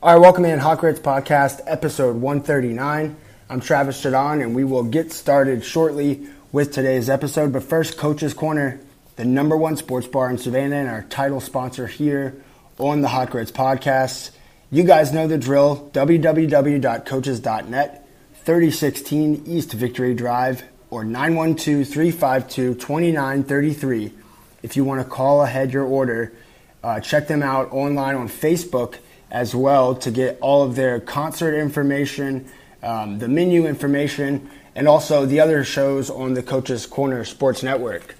All right, welcome in Hot Grits Podcast, episode 139. I'm Travis Jaudon, and we will get started shortly with today's episode. But first, Coach's Corner, the number one sports bar in Savannah, and our title sponsor here on the Hot Grits Podcast. You guys know the drill www.coaches.net, 3016 East Victory Drive, or 912 352 2933 if you want to call ahead your order. Uh, check them out online on Facebook as well to get all of their concert information, um, the menu information, and also the other shows on the Coaches Corner Sports Network.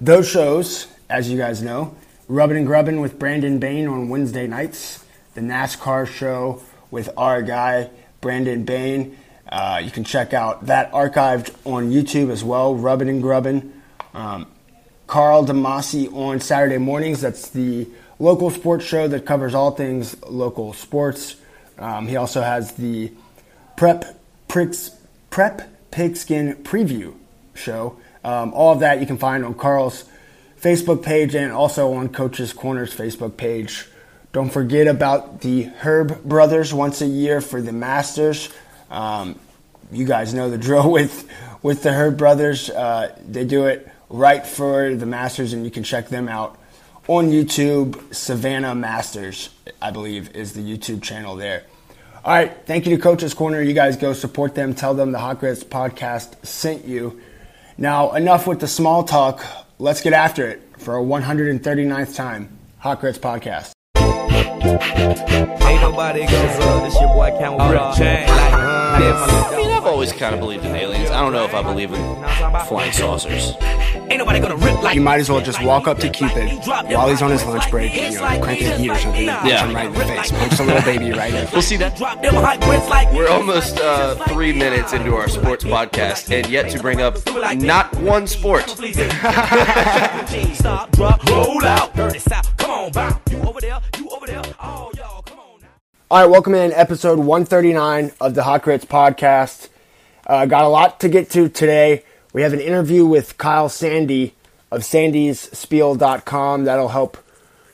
Those shows, as you guys know, Rubbin' and Grubbin' with Brandon Bain on Wednesday nights, the NASCAR show with our guy, Brandon Bain. Uh, you can check out that archived on YouTube as well, Rubbin' and Grubbin'. Um, Carl DeMasi on Saturday mornings. That's the local sports show that covers all things local sports. Um, he also has the Prep Pricks, Prep Pigskin Preview show. Um, all of that you can find on Carl's Facebook page and also on Coach's Corners Facebook page. Don't forget about the Herb Brothers once a year for the Masters. Um, you guys know the drill with with the Herb Brothers. Uh, they do it right for the Masters, and you can check them out on YouTube. Savannah Masters, I believe, is the YouTube channel there. All right, thank you to Coach's Corner. You guys go support them. Tell them the Hot Grits podcast sent you. Now, enough with the small talk. Let's get after it for a 139th time. Hot Grits podcast. Ain't nobody gonna uh, this your boy Cam Real Chain. Like, I mean, I've always kind of believed in aliens. I don't know if I believe in flying saucers. Ain't nobody gonna rip like You might as well just walk up to Cupid while he's on his lunch break, you know, crank the heat or something, and punch Yeah. him right in the face. Punch the little baby right in. We'll see that. drop them hype bricks like We're almost uh, three minutes into our sports podcast, and yet to bring up not one sport. Stop, drop, roll out. Come on, bow. You over there, you over there. Y'all, come on now. All right, welcome in episode 139 of the Hot Grits podcast. Uh, got a lot to get to today. We have an interview with Kyle Sandy of sandysspiel.com that'll help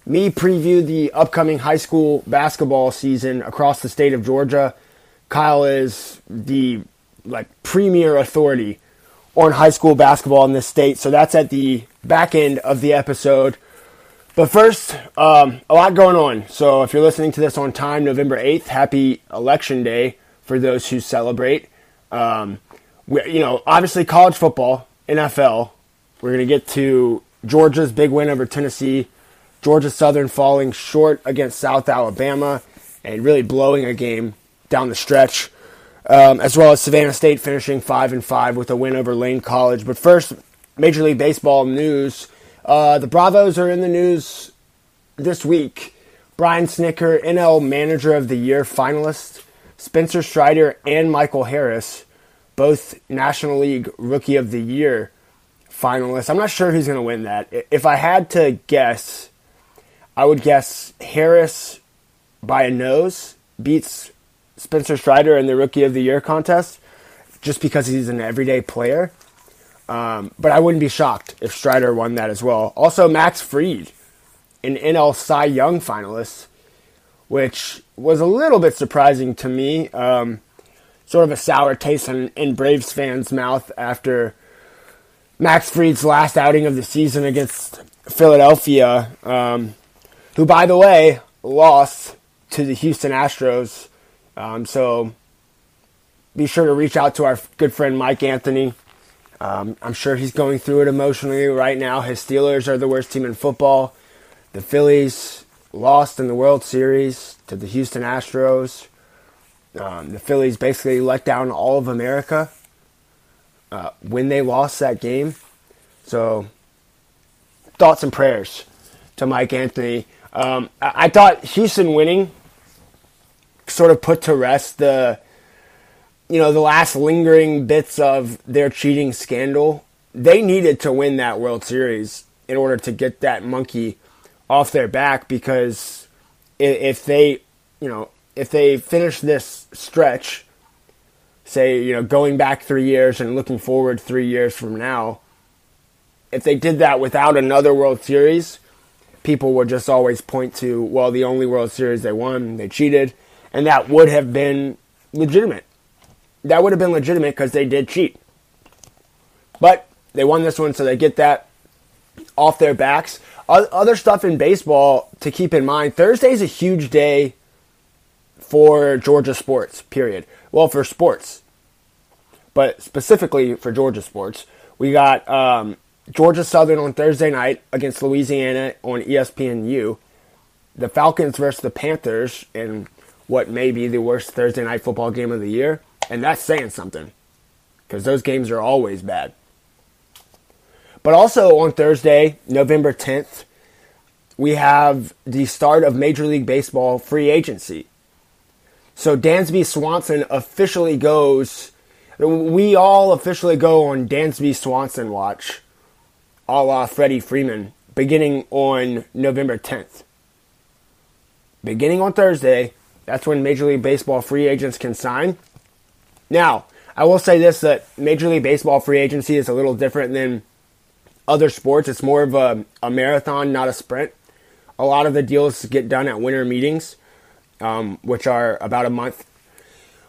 me preview the upcoming high school basketball season across the state of Georgia. Kyle is the like premier authority on high school basketball in this state, so that's at the back end of the episode. But first, um, a lot going on. So if you're listening to this on time, November 8th, happy election day for those who celebrate. Um, we, you know, obviously college football, NFL. We're going to get to Georgia's big win over Tennessee, Georgia Southern falling short against South Alabama, and really blowing a game down the stretch. Um, as well as Savannah State finishing five and five with a win over Lane College. But first, Major League Baseball news: uh, the Bravos are in the news this week. Brian Snitker, NL Manager of the Year finalist, Spencer Strider and Michael Harris, both National League Rookie of the Year finalists. I'm not sure who's going to win that. If I had to guess, I would guess Harris by a nose beats Spencer Strider in the Rookie of the Year contest just because he's an everyday player. Um, but I wouldn't be shocked if Strider won that as well. Also, Max Fried, an NL Cy Young finalist, which was a little bit surprising to me. Um, sort of a sour taste in, in Braves fans' mouth after Max Fried's last outing of the season against Philadelphia, um, who, by the way, lost to the Houston Astros. Um, so be sure to reach out to our good friend Mike Anthony. Um, I'm sure he's going through it emotionally right now. His Steelers are the worst team in football. The Phillies lost in the World Series to the Houston Astros. Um, the Phillies basically let down all of America uh, when they lost that game. So, thoughts and prayers to Mike Anthony. Um, I-, I thought Houston winning sort of put to rest the you know the last lingering bits of their cheating scandal. They needed to win that World Series in order to get that monkey off their back because if they, you know, if they finish this stretch, say, you know, going back three years and looking forward three years from now, if they did that without another World Series, people would just always point to, well, the only World Series they won, they cheated. and that would have been legitimate. That would have been legitimate because they did cheat. But they won this one, so they get that off their backs. Other stuff in baseball to keep in mind Thursday is a huge day for Georgia sports, period. Well, for sports, but specifically for Georgia sports. We got um, Georgia Southern on Thursday night against Louisiana on ESPNU. The Falcons versus the Panthers in what may be the worst Thursday night football game of the year. And that's saying something because those games are always bad. But also on Thursday, November 10th, we have the start of Major League Baseball free agency. So Dansby Swanson officially goes. We all officially go on Dansby Swanson watch, a la Freddie Freeman, beginning on November 10th. Beginning on Thursday, that's when Major League Baseball free agents can sign. Now, I will say this that Major League Baseball free agency is a little different than other sports. It's more of a, a marathon, not a sprint. A lot of the deals get done at winter meetings, um, which are about a month,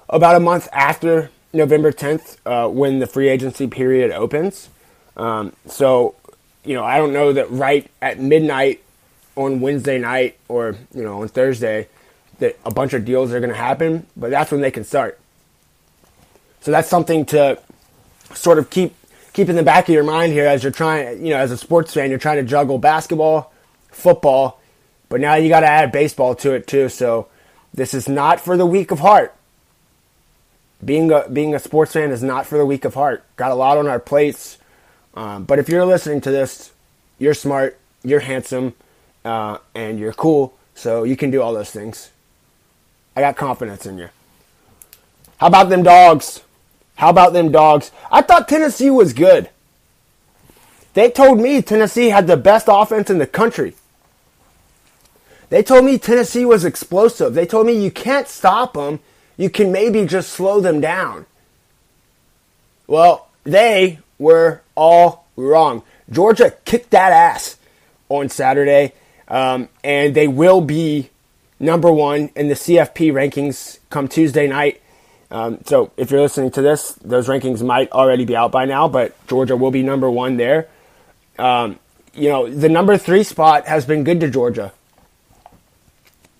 about a month after November 10th, uh, when the free agency period opens. Um, so, you know, I don't know that right at midnight on Wednesday night or you know on Thursday that a bunch of deals are going to happen, but that's when they can start. So that's something to sort of keep keep in the back of your mind here as you're trying, you know, as a sports fan, you're trying to juggle basketball, football, but now you got to add baseball to it too. So this is not for the weak of heart. Being a being a sports fan is not for the weak of heart. Got a lot on our plates, um, but if you're listening to this, you're smart, you're handsome, uh, and you're cool, so you can do all those things. I got confidence in you. How about them dogs? How about them dogs? I thought Tennessee was good. They told me Tennessee had the best offense in the country. They told me Tennessee was explosive. They told me you can't stop them. You can maybe just slow them down. Well, they were all wrong. Georgia kicked that ass on Saturday, um, and they will be number one in the CFP rankings come Tuesday night. Um, so if you're listening to this, those rankings might already be out by now, but Georgia will be number one there. Um, you know, the number three spot has been good to Georgia.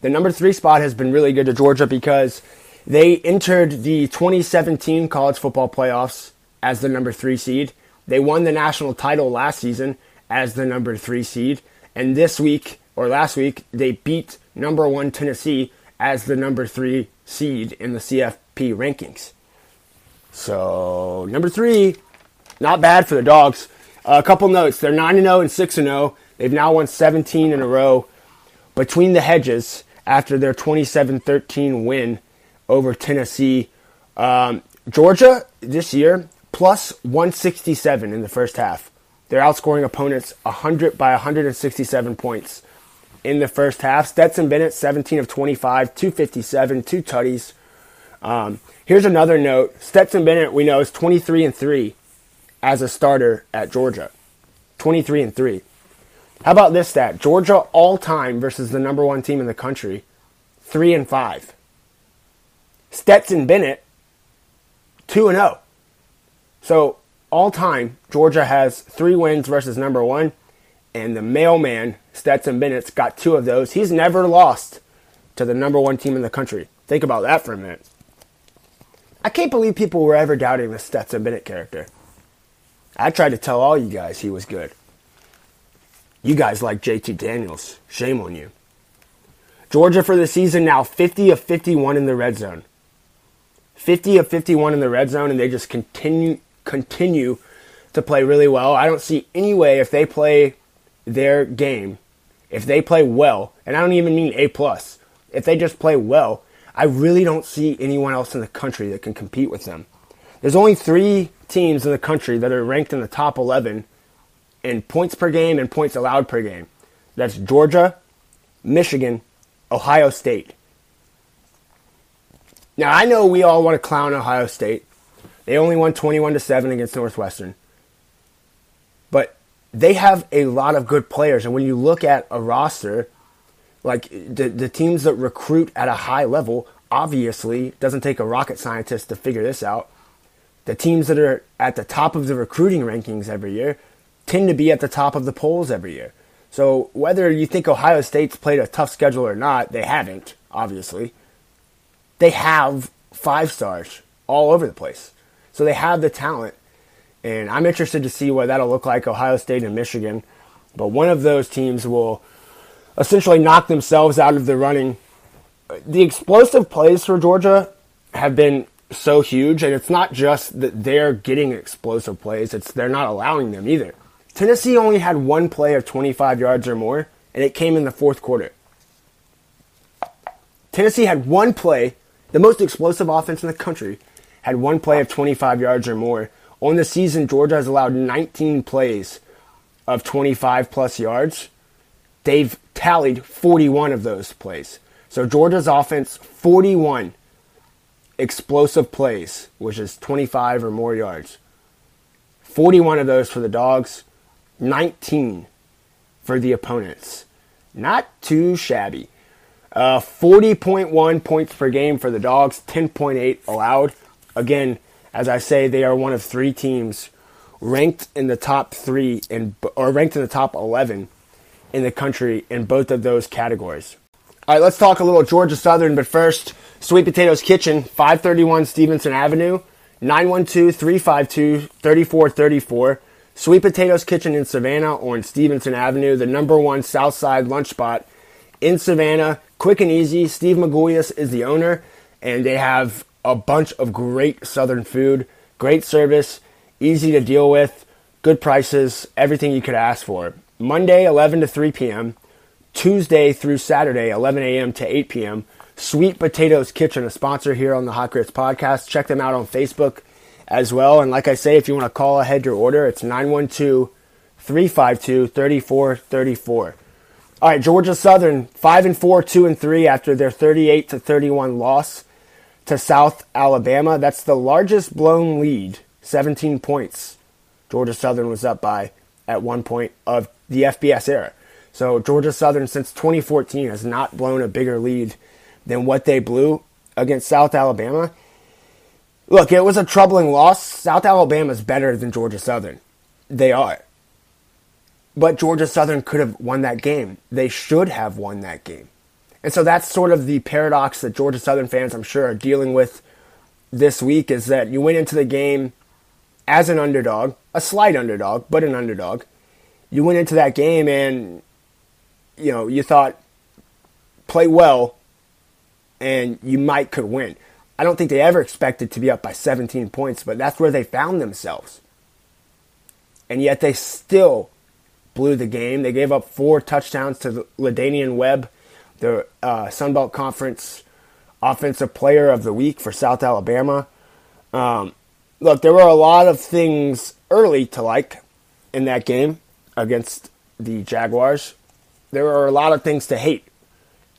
The number three spot has been really good to Georgia because they entered the 2017 college football playoffs as the number three seed. They won the national title last season as the number three seed. And this week, or last week, they beat number one Tennessee as the number three seed in the CFP rankings. So, number three, not bad for the Dogs. Uh, a couple notes. They're 9 0 and 6 0. They've now won 17 in a row between the hedges after their 27 13 win over Tennessee. Um, Georgia this year, plus 167 in the first half. They're outscoring opponents 100 by 167 points in the first half. Stetson Bennett, 17 of 25, 257, two tutties. Um, here's another note. Stetson Bennett, we know, is 23 and 3 as a starter at Georgia. 23 and 3. How about this stat? Georgia all time versus the number one team in the country, 3 and 5. Stetson Bennett, 2 and 0. So, all time, Georgia has three wins versus number one and the mailman, Stetson Bennett's got two of those. He's never lost to the number one team in the country. Think about that for a minute. I can't believe people were ever doubting the Stetson Bennett character. I tried to tell all you guys he was good. You guys like JT Daniels. Shame on you. Georgia for the season now 50 of 51 in the red zone. 50 of 51 in the red zone, and they just continue continue to play really well. I don't see any way if they play their game, if they play well, and I don't even mean A plus, if they just play well, I really don't see anyone else in the country that can compete with them. There's only three teams in the country that are ranked in the top 11 in points per game and points allowed per game. That's Georgia, Michigan, Ohio State. Now I know we all want to clown Ohio State. They only won 21 to 7 against Northwestern. But they have a lot of good players. And when you look at a roster, like the, the teams that recruit at a high level obviously doesn't take a rocket scientist to figure this out. The teams that are at the top of the recruiting rankings every year tend to be at the top of the polls every year. So whether you think Ohio State's played a tough schedule or not, they haven't, obviously. They have five stars all over the place. So they have the talent. And I'm interested to see what that'll look like Ohio State and Michigan. But one of those teams will essentially knock themselves out of the running. The explosive plays for Georgia have been so huge, and it's not just that they're getting explosive plays, it's they're not allowing them either. Tennessee only had one play of 25 yards or more, and it came in the fourth quarter. Tennessee had one play, the most explosive offense in the country, had one play of 25 yards or more. On the season, Georgia has allowed 19 plays of 25 plus yards. They've tallied 41 of those plays. So Georgia's offense, 41 explosive plays, which is 25 or more yards. 41 of those for the Dogs, 19 for the opponents. Not too shabby. Uh, 40.1 points per game for the Dogs, 10.8 allowed. Again, as I say, they are one of three teams ranked in the top three in, or ranked in the top 11 in the country in both of those categories. All right, let's talk a little Georgia Southern, but first, Sweet Potatoes Kitchen, 531 Stevenson Avenue, 912 352 3434. Sweet Potatoes Kitchen in Savannah on Stevenson Avenue, the number one Southside lunch spot in Savannah. Quick and easy. Steve Magulius is the owner, and they have a bunch of great Southern food, great service, easy to deal with, good prices, everything you could ask for. Monday, 11 to 3 p.m., Tuesday through Saturday, 11 a.m. to 8 p.m. Sweet Potatoes Kitchen, a sponsor here on the Hot Grits podcast. Check them out on Facebook as well. And like I say, if you want to call ahead your order, it's 912 352 3434. All right, Georgia Southern, 5 and 4, 2 and 3 after their 38 to 31 loss to South Alabama. That's the largest blown lead, 17 points. Georgia Southern was up by at one point of the FBS era. So Georgia Southern since 2014 has not blown a bigger lead than what they blew against South Alabama. Look, it was a troubling loss. South Alabama is better than Georgia Southern. They are. But Georgia Southern could have won that game. They should have won that game. And so that's sort of the paradox that Georgia Southern fans, I'm sure, are dealing with this week is that you went into the game as an underdog, a slight underdog, but an underdog. You went into that game and, you know, you thought, play well, and you might could win. I don't think they ever expected to be up by 17 points, but that's where they found themselves. And yet they still blew the game. They gave up four touchdowns to La'Damian Webb, the uh, Sun Belt Conference Offensive Player of the Week for South Alabama. Um, look, there were a lot of things early to like in that game against the Jaguars. There were a lot of things to hate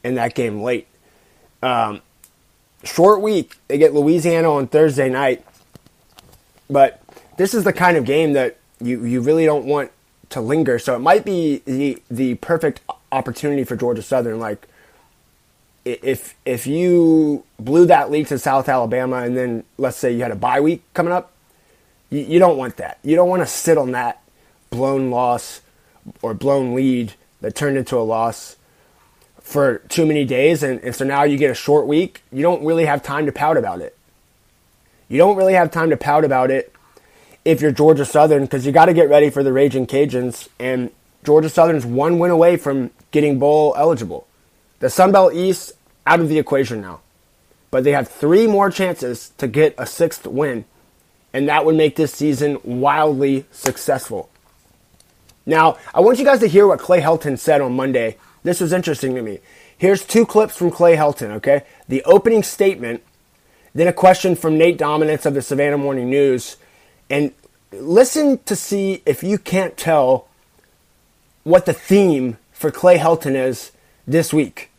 in that game late. Um, short week. They get Louisiana on Thursday night. But this is the kind of game that you, you really don't want to linger. So it might be the the perfect opportunity for Georgia Southern. Like if if you blew that lead to South Alabama and then let's say you had a bye week coming up, you, you don't want that. You don't want to sit on that blown loss or blown lead that turned into a loss for too many days. And, and so now you get a short week. You don't really have time to pout about it. You don't really have time to pout about it if you're georgia southern because you got to get ready for the raging cajuns. And georgia southern's one win away from getting bowl eligible the sun belt east out of the equation now but they have three more chances to get a sixth win and that would make this season wildly successful now i want you guys to hear what clay helton said on monday this was interesting to me. Here's two clips from Clay Helton, okay? The opening statement, then a question from Nate Dominitz of the Savannah Morning News. And listen to see if you can't tell what the theme for Clay Helton is this week.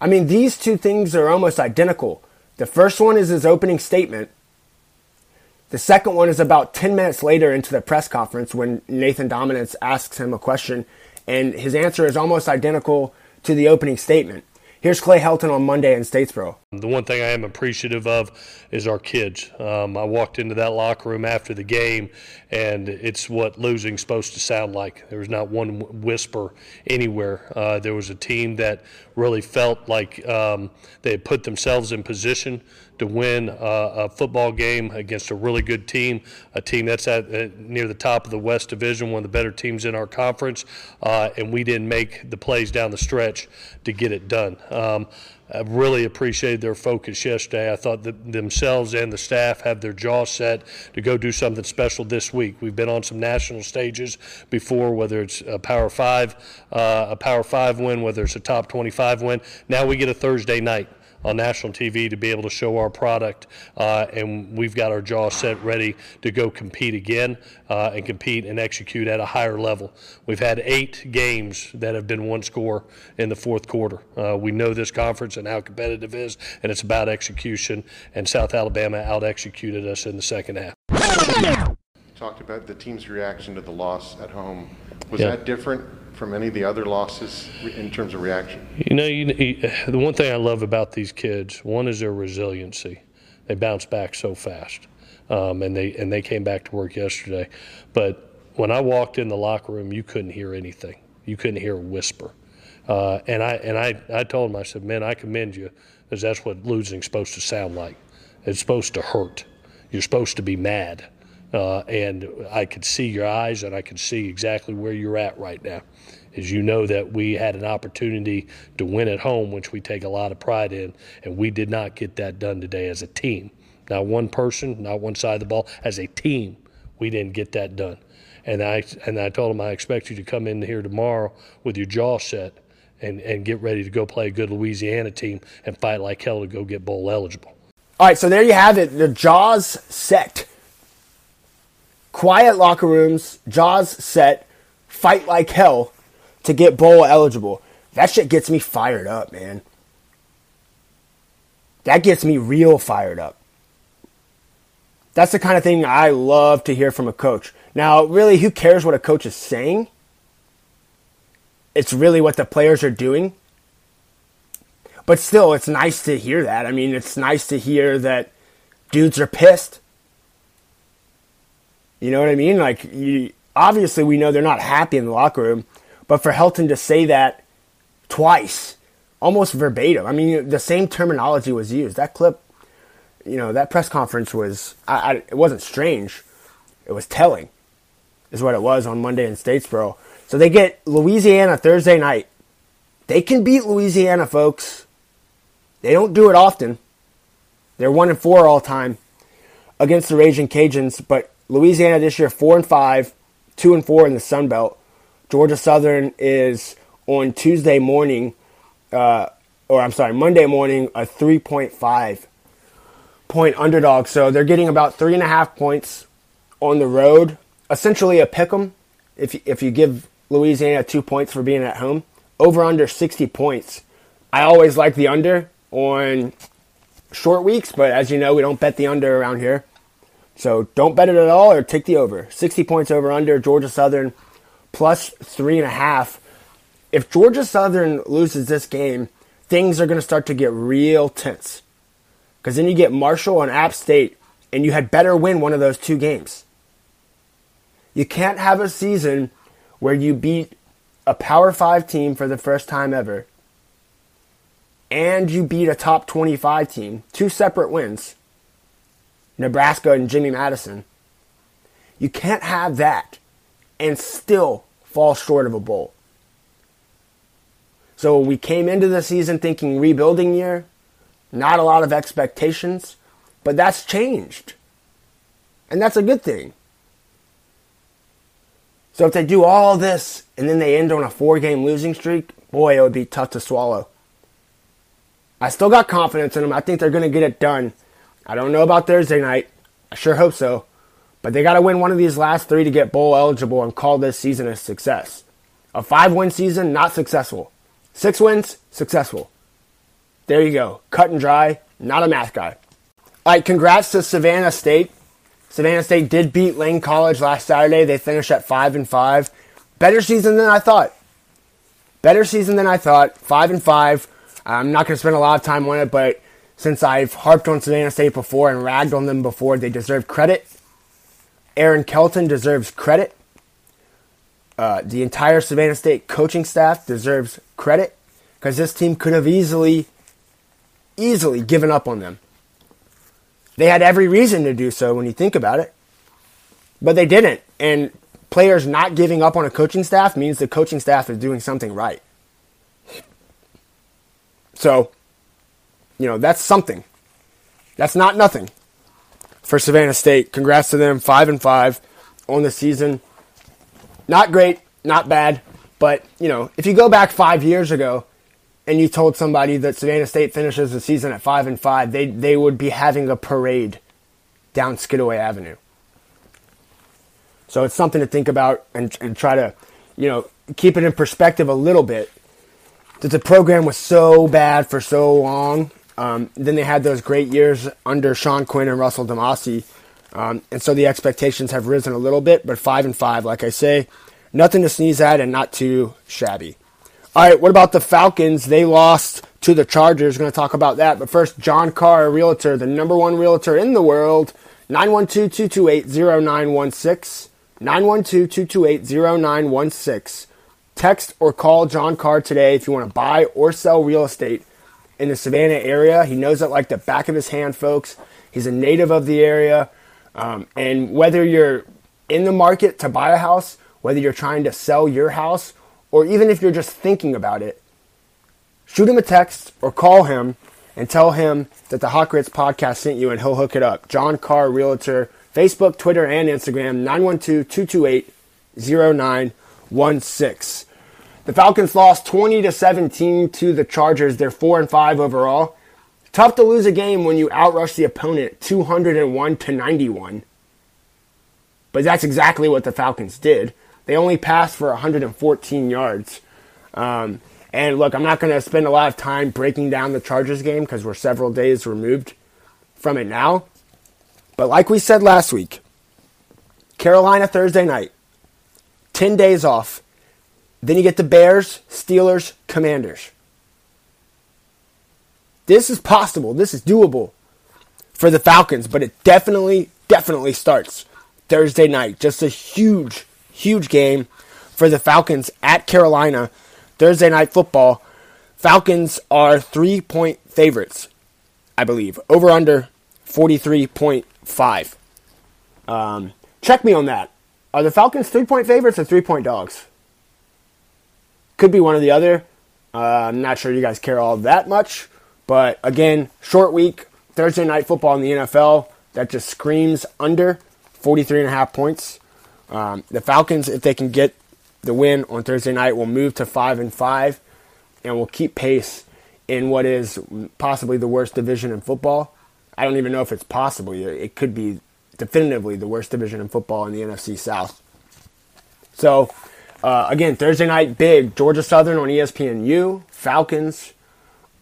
I mean, these two things are almost identical. The first one is his opening statement. The second one is about 10 minutes later into the press conference when Nathan Dominitz asks him a question and his answer is almost identical to the opening statement. Here's Clay Helton on Monday in Statesboro. The one thing I am appreciative of is our kids. Um, I walked into that locker room after the game, and it's what losing's supposed to sound like. There was not one whisper anywhere. Uh, there was a team that really felt like um, they had put themselves in position to win uh, a football game against a really good team, a team that's at near the top of the West Division, one of the better teams in our conference, uh, and we didn't make the plays down the stretch to get it done. Um, I really appreciated their focus yesterday. I thought that themselves and the staff have their jaw set to go do something special this week. We've been on some national stages before, whether it's a Power Five, uh, a Power Five win, whether it's a Top 25 win. Now we get a Thursday night on national TV to be able to show our product, uh, and we've got our jaw set ready to go compete again uh, and compete and execute at a higher level. We've had eight games that have been one score in the fourth quarter. Uh, we know this conference and how competitive it is, and it's about execution. And South Alabama out executed us in the second half. Talked about the team's reaction to the loss at home. Was Yeah. that different from any of the other losses in terms of reaction? You know, you, the one thing I love about these kids, one is their resiliency. They bounce back so fast, um, and they and they came back to work yesterday. But when I walked in the locker room, you couldn't hear anything. You couldn't hear a whisper. Uh, and I and I, I told them, I said, man, I commend you, because that's what losing's supposed to sound like. It's supposed to hurt. You're supposed to be mad. Uh, and I could see your eyes, and I could see exactly where you're at right now. As you know that we had an opportunity to win at home, which we take a lot of pride in, and we did not get that done today as a team. Not one person, not one side of the ball. As a team, we didn't get that done. And I and I told him I expect you to come in here tomorrow with your jaw set and, and get ready to go play a good Louisiana team and fight like hell to go get bowl eligible. All right, so there you have it. The jaws set. Quiet locker rooms, jaws set, fight like hell to get bowl eligible. That shit gets me fired up, man. That gets me real fired up. That's the kind of thing I love to hear from a coach. Now, really, who cares what a coach is saying? It's really what the players are doing. But still, it's nice to hear that. I mean, it's nice to hear that dudes are pissed. You know what I mean? Like, you, obviously, we know they're not happy in the locker room, but for Helton to say that twice, almost verbatim, I mean, the same terminology was used. That clip, you know, that press conference was, I, I, it wasn't strange, it was telling, is what it was on Monday in Statesboro. So they get Louisiana Thursday night. They can beat Louisiana, folks. They don't do it often. They're one and four all time against the Raging Cajuns, but Louisiana this year four and five, two and four in the Sun Belt. Georgia Southern is on Tuesday morning, uh, or I'm sorry, Monday morning, a 3.5 point underdog. So they're getting about three and a half points on the road. Essentially a pick 'em if if you give Louisiana two points for being at home. Over under 60 points. I always like the under on short weeks, but as you know, we don't bet the under around here. So don't bet it at all or take the over. 60 points over under, Georgia Southern plus three and a half. If Georgia Southern loses this game, things are going to start to get real tense. Because then you get Marshall and App State, and you had better win one of those two games. You can't have a season where you beat a Power 5 team for the first time ever and you beat a top 25 team, two separate wins, Nebraska and Jimmy Madison. You can't have that and still fall short of a bowl. So we came into the season thinking rebuilding year, not a lot of expectations, but that's changed. And that's a good thing. So if they do all this and then they end on a four game losing streak, boy, it would be tough to swallow. I still got confidence in them. I think they're going to get it done. I don't know about Thursday night. I sure hope so. But they got to win one of these last three to get bowl eligible and call this season a success. A five win season, not successful. Six wins, successful. There you go. Cut and dry, not a math guy. All right, congrats to Savannah State. Savannah State did beat Lane College last Saturday. They finished at five and five. Better season than I thought. Better season than I thought. Five and five. I'm not going to spend a lot of time on it, but since I've harped on Savannah State before and ragged on them before, they deserve credit. Aaron Kelton deserves credit. Uh, the entire Savannah State coaching staff deserves credit because this team could have easily, easily given up on them. They had every reason to do so when you think about it, but they didn't. And players not giving up on a coaching staff means the coaching staff is doing something right. So, you know, that's something. That's not nothing for Savannah State. Congrats to them, five and five on the season. Not great, not bad, but you know, if you go back five years ago and you told somebody that Savannah State finishes the season at five and five, they they would be having a parade down Skidaway Avenue. So it's something to think about and, and try to, you know, keep it in perspective a little bit. That the program was so bad for so long. Um, then they had those great years under Sean Quinn and Russell Demasi. Um, and so the expectations have risen a little bit, but five and five, like I say, nothing to sneeze at and not too shabby. All right, what about the Falcons? They lost to the Chargers. Going to talk about that. But first, John Carr, a realtor, the number one realtor in the world, 912 228 0916. 912 228 0916. Text or call John Carr today if you want to buy or sell real estate in the Savannah area. He knows it like the back of his hand, folks. He's a native of the area. Um, and whether you're in the market to buy a house, whether you're trying to sell your house, or even if you're just thinking about it, shoot him a text or call him and tell him that the Hot Grits podcast sent you and he'll hook it up. John Carr, Realtor, Facebook, Twitter, and Instagram, 912 228 0916. The Falcons lost 20 to 17 to the Chargers. They're 4 and 5 overall. Tough to lose a game when you outrush the opponent 201 to 91. But that's exactly what the Falcons did. They only passed for 114 yards. Um, and look, I'm not going to spend a lot of time breaking down the Chargers game because we're several days removed from it now. But like we said last week, Carolina Thursday night, 10 days off. Then you get the Bears, Steelers, Commanders. This is possible. This is doable for the Falcons, but it definitely, definitely starts Thursday night. Just a huge, huge game for the Falcons at Carolina. Thursday night football. Falcons are three point favorites, I believe. Over under 43.5. Um, check me on that. Are the Falcons three point favorites or three point dogs? Could be one or the other. Uh, I'm not sure you guys care all that much. But again, short week, Thursday night football in the NFL. That just screams under 43 and a half points. Um, the Falcons, if they can get the win on Thursday night, will move to five and five, and will keep pace in what is possibly the worst division in football. I don't even know if it's possible. It could be definitively the worst division in football in the NFC South. So, uh, again, Thursday night, big Georgia Southern on ESPNU, Falcons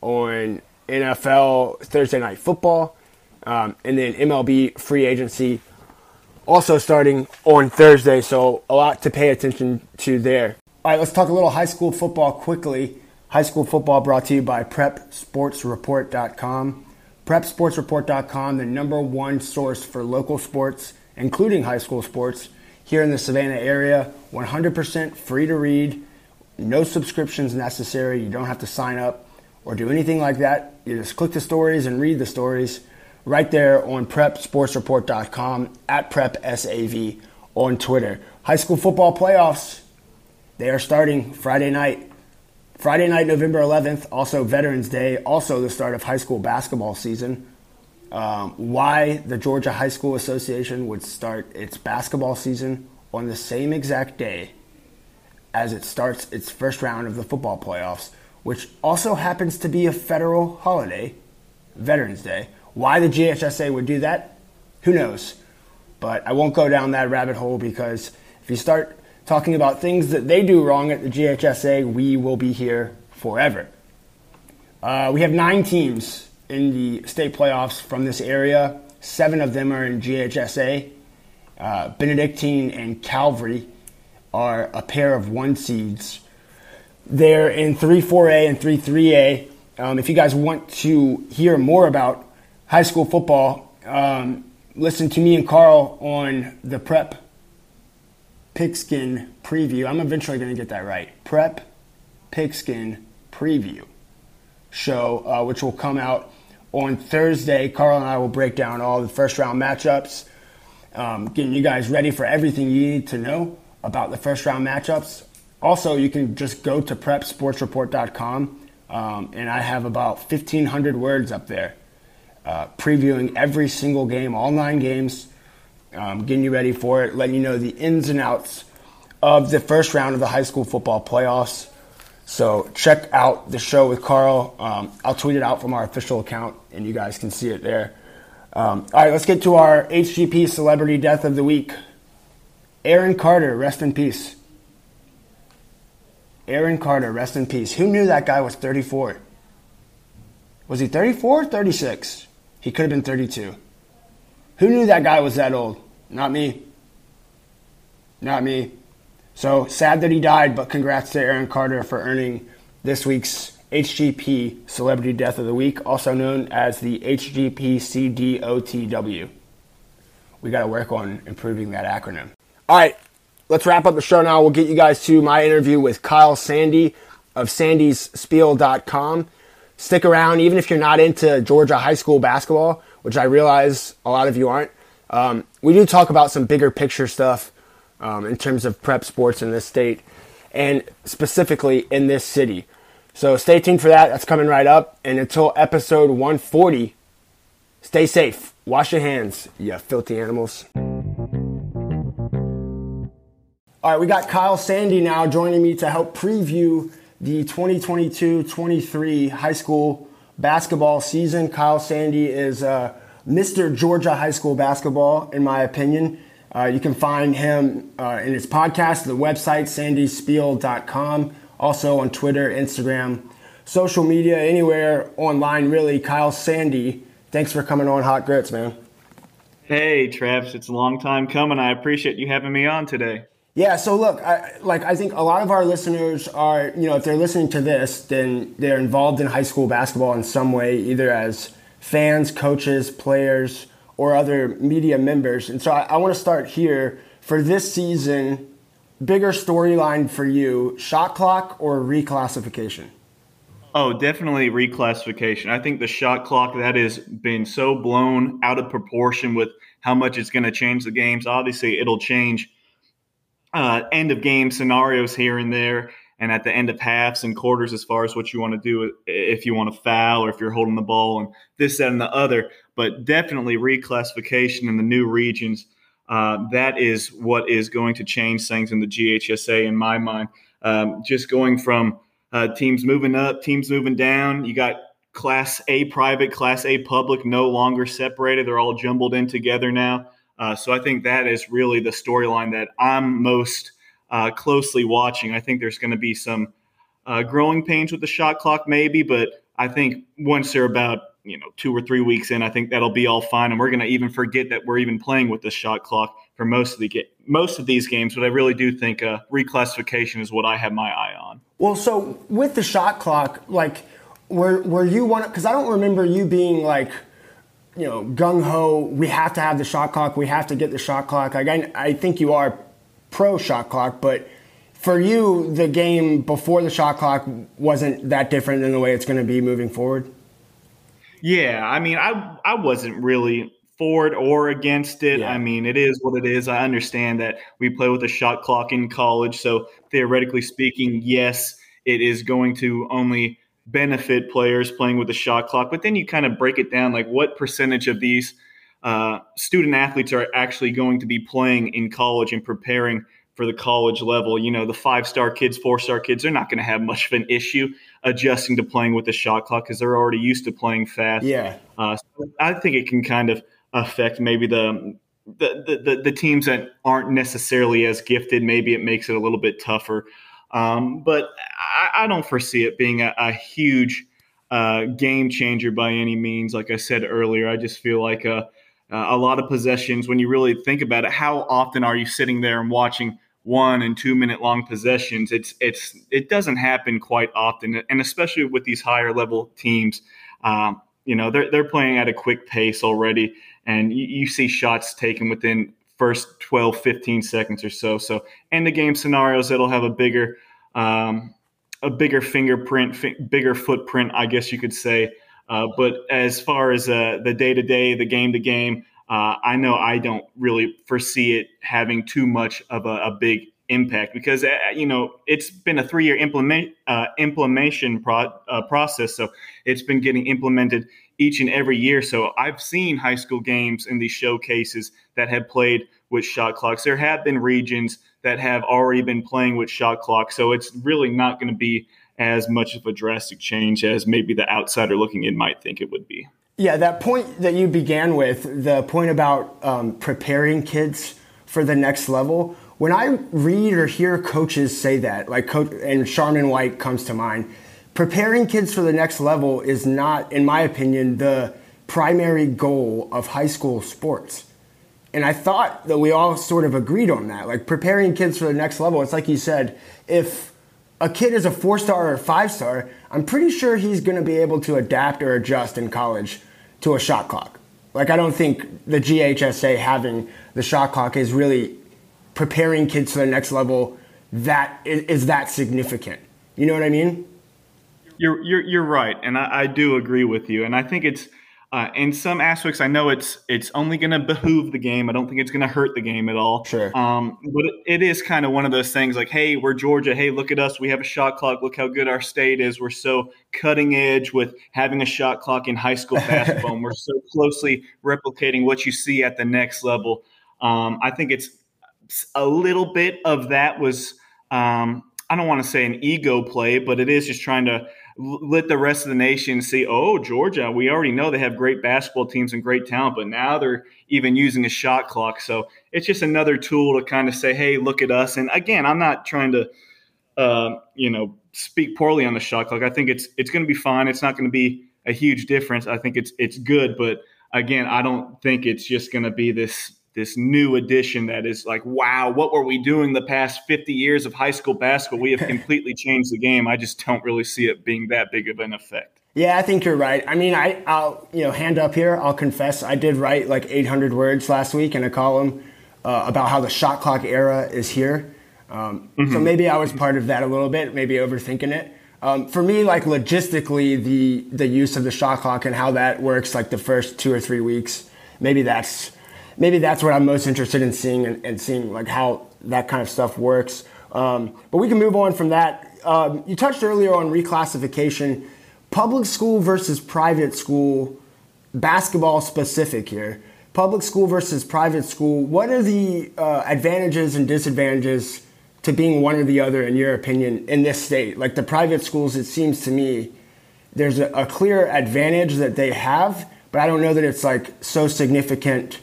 on NFL Thursday night football, um, and then MLB free agency also starting on Thursday. So, a lot to pay attention to there. All right, let's talk a little high school football quickly. High school football brought to you by PrepSportsReport.com. PrepSportsReport.com, the number one source for local sports, including high school sports, here in the Savannah area. 100% free to read, no subscriptions necessary. You don't have to sign up or do anything like that. You just click the stories and read the stories right there on PrepSportsReport.com at PrepSAV on Twitter. High school football playoffs, they are starting Friday night. Friday night, November 11th, also Veterans Day, also the start of high school basketball season. Um, why the Georgia High School Association would start its basketball season on the same exact day as it starts its first round of the football playoffs, which also happens to be a federal holiday, Veterans Day. Why the GHSA would do that, who knows? But I won't go down that rabbit hole because if you start talking about things that they do wrong at the GHSA, we will be here forever. Uh, we have nine teams in the state playoffs from this area. Seven of them are in GHSA. Uh, Benedictine and Calvary are a pair of one seeds. They're in 3 4A and 3 3A. Um, if you guys want to hear more about high school football, um, listen to me and Carl on the Prep Pigskin Preview. I'm eventually going to get that right. Prep Pigskin Preview show, uh, which will come out on Thursday. Carl and I will break down all the first round matchups, um, getting you guys ready for everything you need to know about the first round matchups. Also, you can just go to prepsportsreport.com, um, and I have about 1,500 words up there uh, previewing every single game, all nine games, um, getting you ready for it, letting you know the ins and outs of the first round of the high school football playoffs. So check out the show with Carl. Um, I'll tweet it out from our official account, and you guys can see it there. Um, all right, let's get to our HGP celebrity death of the week. Aaron Carter, rest in peace. Aaron Carter, rest in peace. Who knew that guy was 34? Was he 34 36? He could have been 32. Who knew that guy was that old? Not me. Not me. So sad that he died, but congrats to Aaron Carter for earning this week's HGP Celebrity Death of the Week, also known as the HGP CDOTW. We got to work on improving that acronym. All right, let's wrap up the show now. We'll get you guys to my interview with Kyle Sandy of sandysspiel.com. Stick around, even if you're not into Georgia high school basketball, which I realize a lot of you aren't. Um, we do talk about some bigger picture stuff um, in terms of prep sports in this state and specifically in this city. So stay tuned for that. That's coming right up. And until episode 140, stay safe. Wash your hands, you filthy animals. All right, we got Kyle Sandy now joining me to help preview the 2022 23 high school basketball season. Kyle Sandy is uh, Mr. Georgia high school basketball, in my opinion. Uh, you can find him uh, in his podcast, the website, sandyspiel.com, also on Twitter, Instagram, social media, anywhere online, really. Kyle Sandy, thanks for coming on Hot Grits, man. Hey, Travis, it's a long time coming. I appreciate you having me on today. Yeah, so look, I, like I think a lot of our listeners are, you know, if they're listening to this, then they're involved in high school basketball in some way, either as fans, coaches, players, or other media members. And so I, I want to start here for this season. Bigger storyline for you: shot clock or reclassification? Oh, definitely reclassification. I think the shot clock that has been so blown out of proportion with how much it's going to change the games. Obviously, it'll change uh, end of game scenarios here and there, and at the end of halves and quarters, as far as what you want to do, if you want to foul or if you're holding the ball and this, that, and the other. But definitely reclassification in the new regions. Uh, that is what is going to change things in the GHSA, in my mind. Um, just going from uh, teams moving up, teams moving down. You got Class A private, Class A public no longer separated. They're all jumbled in together now. Uh, so I think that is really the storyline that I'm most uh, closely watching. I think there's going to be some uh, growing pains with the shot clock, maybe, but I think once they're about you know two or three weeks in, I think that'll be all fine, and we're going to even forget that we're even playing with the shot clock for most of the ga- most of these games. But I really do think uh, reclassification is what I have my eye on. Well, so with the shot clock, like, were were you one? Because I don't remember you being like you know, gung ho. We have to have the shot clock. We have to get the shot clock. Again, I think you are pro shot clock, but for you, the game before the shot clock wasn't that different than the way it's going to be moving forward. Yeah, I mean, I I wasn't really for it or against it. Yeah. I mean, it is what it is. I understand that we play with a shot clock in college, so theoretically speaking, yes, it is going to only benefit players playing with a shot clock. But then you kind of break it down like what percentage of these uh, student athletes are actually going to be playing in college and preparing for the college level. You know, the five star kids, four star kids, they're not going to have much of an issue adjusting to playing with the shot clock because they're already used to playing fast. Yeah. Uh, so I think it can kind of affect maybe the the, the, the, the teams that aren't necessarily as gifted. Maybe it makes it a little bit tougher. Um, but I, I, don't foresee it being a, a huge uh, game changer by any means. Like I said earlier, I just feel like a, a lot of possessions, when you really think about it, how often are you sitting there and watching one and two minute long possessions. It's it's it doesn't happen quite often, and especially with these higher level teams. Um, you know they're they're playing at a quick pace already, and you, you see shots taken within first 12, 15 seconds or so. So in the game scenarios, it'll have a bigger um, a bigger fingerprint, fi- bigger footprint, I guess you could say. Uh, but as far as uh, the day to day, the game to game, uh, I know I don't really foresee it having too much of a, a big impact because uh, you know it's been a three year implement uh, implementation pro- uh, process, so it's been getting implemented each and every year. So I've seen high school games in these showcases that have played with shot clocks. There have been regions that have already been playing with shot clocks, so it's really not going to be as much of a drastic change as maybe the outsider looking in might think it would be. Yeah, that point that you began with, the point about um, preparing kids for the next level. When I read or hear coaches say that, like coach and Sharman White comes to mind, preparing kids for the next level is not, in my opinion, the primary goal of high school sports. And I thought that we all sort of agreed on that. Like preparing kids for the next level, it's like you said, if a kid is a four star or five star, I'm pretty sure he's going to be able to adapt or adjust in college to a shot clock. Like, I don't think the GHSA having the shot clock is really preparing kids for the next level that is, is that significant. You know what I mean? You're you're you're right, and I, I do agree with you. And I think it's uh, in some aspects. I know it's it's only going to behoove the game. I don't think it's going to hurt the game at all. Sure. Um, but it, is kind of one of those things. Like, hey, we're Georgia. Hey, look at us. We have a shot clock. Look how good our state is. We're so cutting edge with having a shot clock in high school basketball. and we're so closely replicating what you see at the next level. Um, I think it's a little bit of that was. Um, I don't want to say an ego play, but it is just trying to let the rest of the nation see, oh, Georgia, we already know they have great basketball teams and great talent, but now they're even using a shot clock. So it's just another tool to kind of say, hey, look at us. And again, I'm not trying to, uh, you know, speak poorly on the shot clock. I think it's it's going to be fine. It's not going to be a huge difference. I think it's it's good, but again, I don't think it's just going to be this this new addition that is like, wow, what were we doing the past 50 years of high school basketball? We have completely changed the game. I just don't really see it being that big of an effect. Yeah, I think you're right. I mean, I, I'll you know hand up here. I'll confess, I did write like 800 words last week in a column uh, about how the shot clock era is here. Um, mm-hmm. So maybe I was part of that a little bit, maybe overthinking it. Um, for me, like logistically, the the use of the shot clock and how that works, like the first two or three weeks, maybe that's maybe that's what I'm most interested in seeing and, and seeing like how that kind of stuff works. Um, but we can move on from that. Um, you touched earlier on reclassification, public school versus private school, basketball specific here. Public school versus private school. What are the uh, advantages and disadvantages to being one or the other, in your opinion, in this state? Like the private schools, it seems to me there's a, a clear advantage that they have, but I don't know that it's like so significant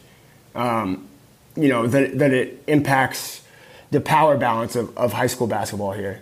um, you know, that, that it impacts the power balance of, of high school basketball here.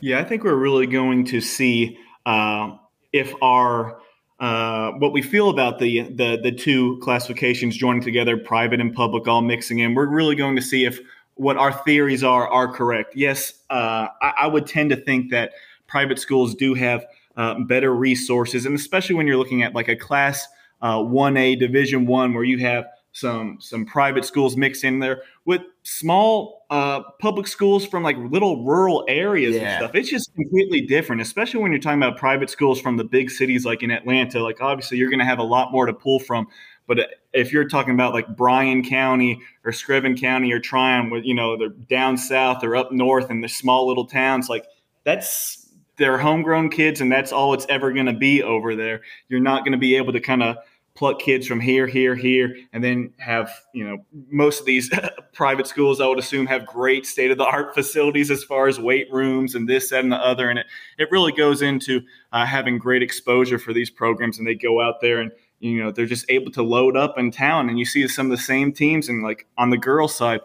Yeah, I think we're really going to see uh, if our uh, what we feel about the, the the two classifications joining together, private and public, all mixing in. We're really going to see if what our theories are are correct. Yes, uh, I, I, would tend to think that private schools do have uh, better resources, and especially when you're looking at like a class uh, one A Division One, where you have some some private schools mixed in there with small uh, public schools from like little rural areas yeah. and stuff. It's just completely different, especially when you're talking about private schools from the big cities like in Atlanta. Like obviously you're going to have a lot more to pull from, but if you're talking about like Bryan County or Screven County or Tryon, with you know they're down south or up north in the small little towns, like that's their homegrown kids, and that's all it's ever going to be over there. You're not going to be able to kind of pluck kids from here, here, here, and then have, you know, most of these private schools, I would assume, have great state of the art facilities as far as weight rooms and this, that, and the other. And it, it really goes into uh, having great exposure for these programs. And they go out there and, you know, they're just able to load up in town. And you see some of the same teams. And like on the girls' side,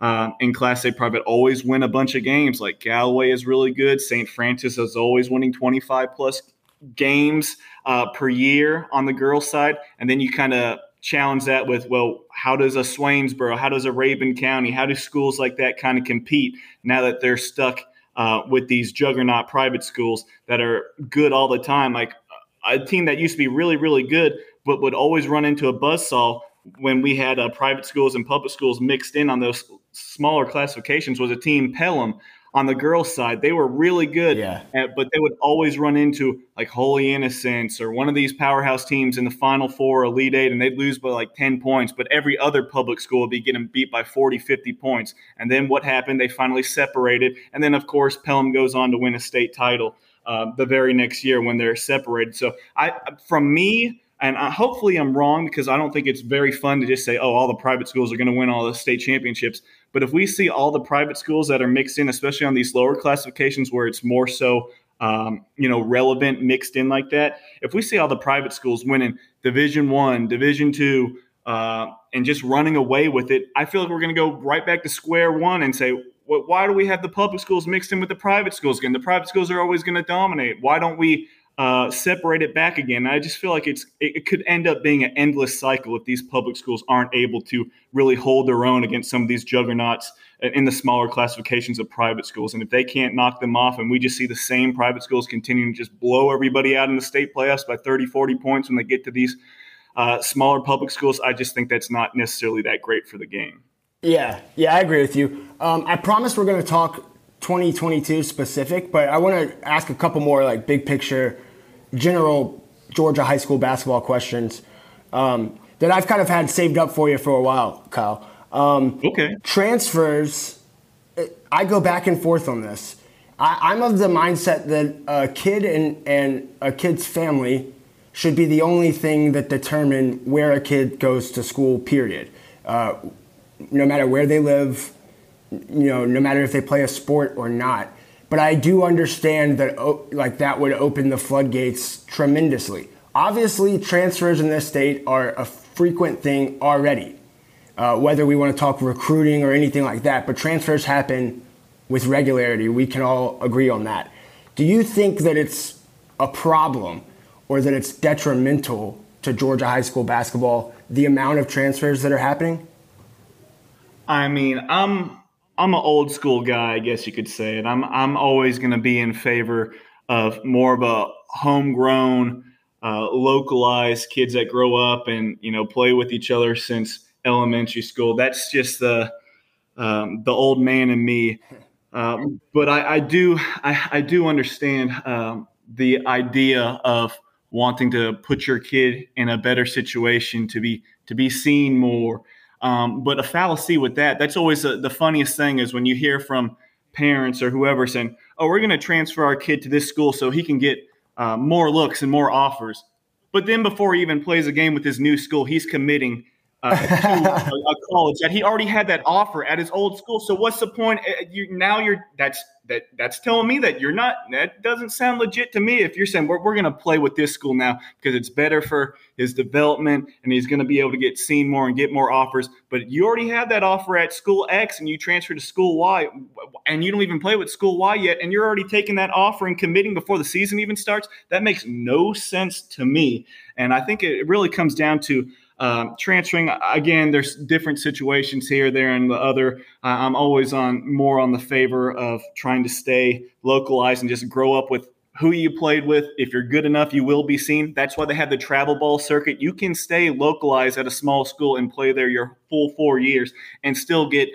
uh, in Class A private always win a bunch of games. Like Galloway is really good. St. Francis is always winning 25 plus games uh, per year on the girls' side, and then you kind of challenge that with, well, how does a Swainsboro, how does a Rabun County, how do schools like that kind of compete now that they're stuck uh, with these juggernaut private schools that are good all the time? Like a team that used to be really, really good, but would always run into a buzzsaw when we had uh, private schools and public schools mixed in on those smaller classifications was a team Pelham on the girls' side. They were really good, Yeah. at- but they would always run into like Holy Innocents or one of these powerhouse teams in the Final Four, Elite Eight, and they'd lose by like 10 points. But every other public school would be getting beat by 40, 50 points. And then what happened? They finally separated. And then, of course, Pelham goes on to win a state title uh, the very next year when they're separated. So, I, from me, and I, hopefully I'm wrong because I don't think it's very fun to just say, oh, all the private schools are going to win all the state championships. But if we see all the private schools that are mixed in, especially on these lower classifications where it's more so, um, you know, relevant mixed in like that, if we see all the private schools winning Division One, Division Two, uh, and just running away with it, I feel like we're going to go right back to square one and say, why do we have the public schools mixed in with the private schools again? The private schools are always going to dominate. Why don't we uh, separate it back again? I just feel like it's it, could end up being an endless cycle if these public schools aren't able to really hold their own against some of these juggernauts in the smaller classifications of private schools. And if they can't knock them off, and we just see the same private schools continuing to just blow everybody out in the state playoffs by 30, 40 points when they get to these uh, smaller public schools, I just think that's not necessarily that great for the game. Yeah, yeah, I agree with you. Um, I promise we're going to talk 2022 specific, but I want to ask a couple more like big picture, general Georgia high school basketball questions um, that I've kind of had saved up for you for a while, Kyle. Um, Okay. transfers, I go back and forth on this. I, I'm of the mindset that a kid and, and a kid's family should be the only thing that determine where a kid goes to school, period. Uh, no matter where they live, you know, no matter if they play a sport or not. But I do understand that oh, like that would open the floodgates tremendously. Obviously, transfers in this state are a frequent thing already. Uh, whether we want to talk recruiting or anything like that, but transfers happen with regularity. We can all agree on that. Do you think that it's a problem or that it's detrimental to Georgia high school basketball, the amount of transfers that are happening? I mean, I'm I'm an old school guy, I guess you could say it. I'm I'm always going to be in favor of more of a homegrown, uh, localized kids that grow up and you know play with each other since elementary school. That's just the um, the old man in me. Um, but I, I do I, I do understand um, the idea of wanting to put your kid in a better situation to be to be seen more. Um, but a fallacy with that, that's always a, the funniest thing is when you hear from parents or whoever saying, oh, we're going to transfer our kid to this school so he can get uh, more looks and more offers. But then before he even plays a game with his new school, he's committing uh, to a, a college that he already had that offer at his old school. So what's the point? Uh, You, now you're that's that that's telling me that you're not. That doesn't sound legit to me. If you're saying we're, we're going to play with this school now because it's better for his development and he's going to be able to get seen more and get more offers, but you already had that offer at school X and you transfer to school Y, and you don't even play with school Y yet, and you're already taking that offer and committing before the season even starts. That makes no sense to me. And I think it really comes down to um, transferring again, there's different situations here, there, and the other. I'm always on more on the favor of trying to stay localized and just grow up with who you played with. If you're good enough, you will be seen. That's why they have the travel ball circuit. You can stay localized at a small school and play there your full four years and still get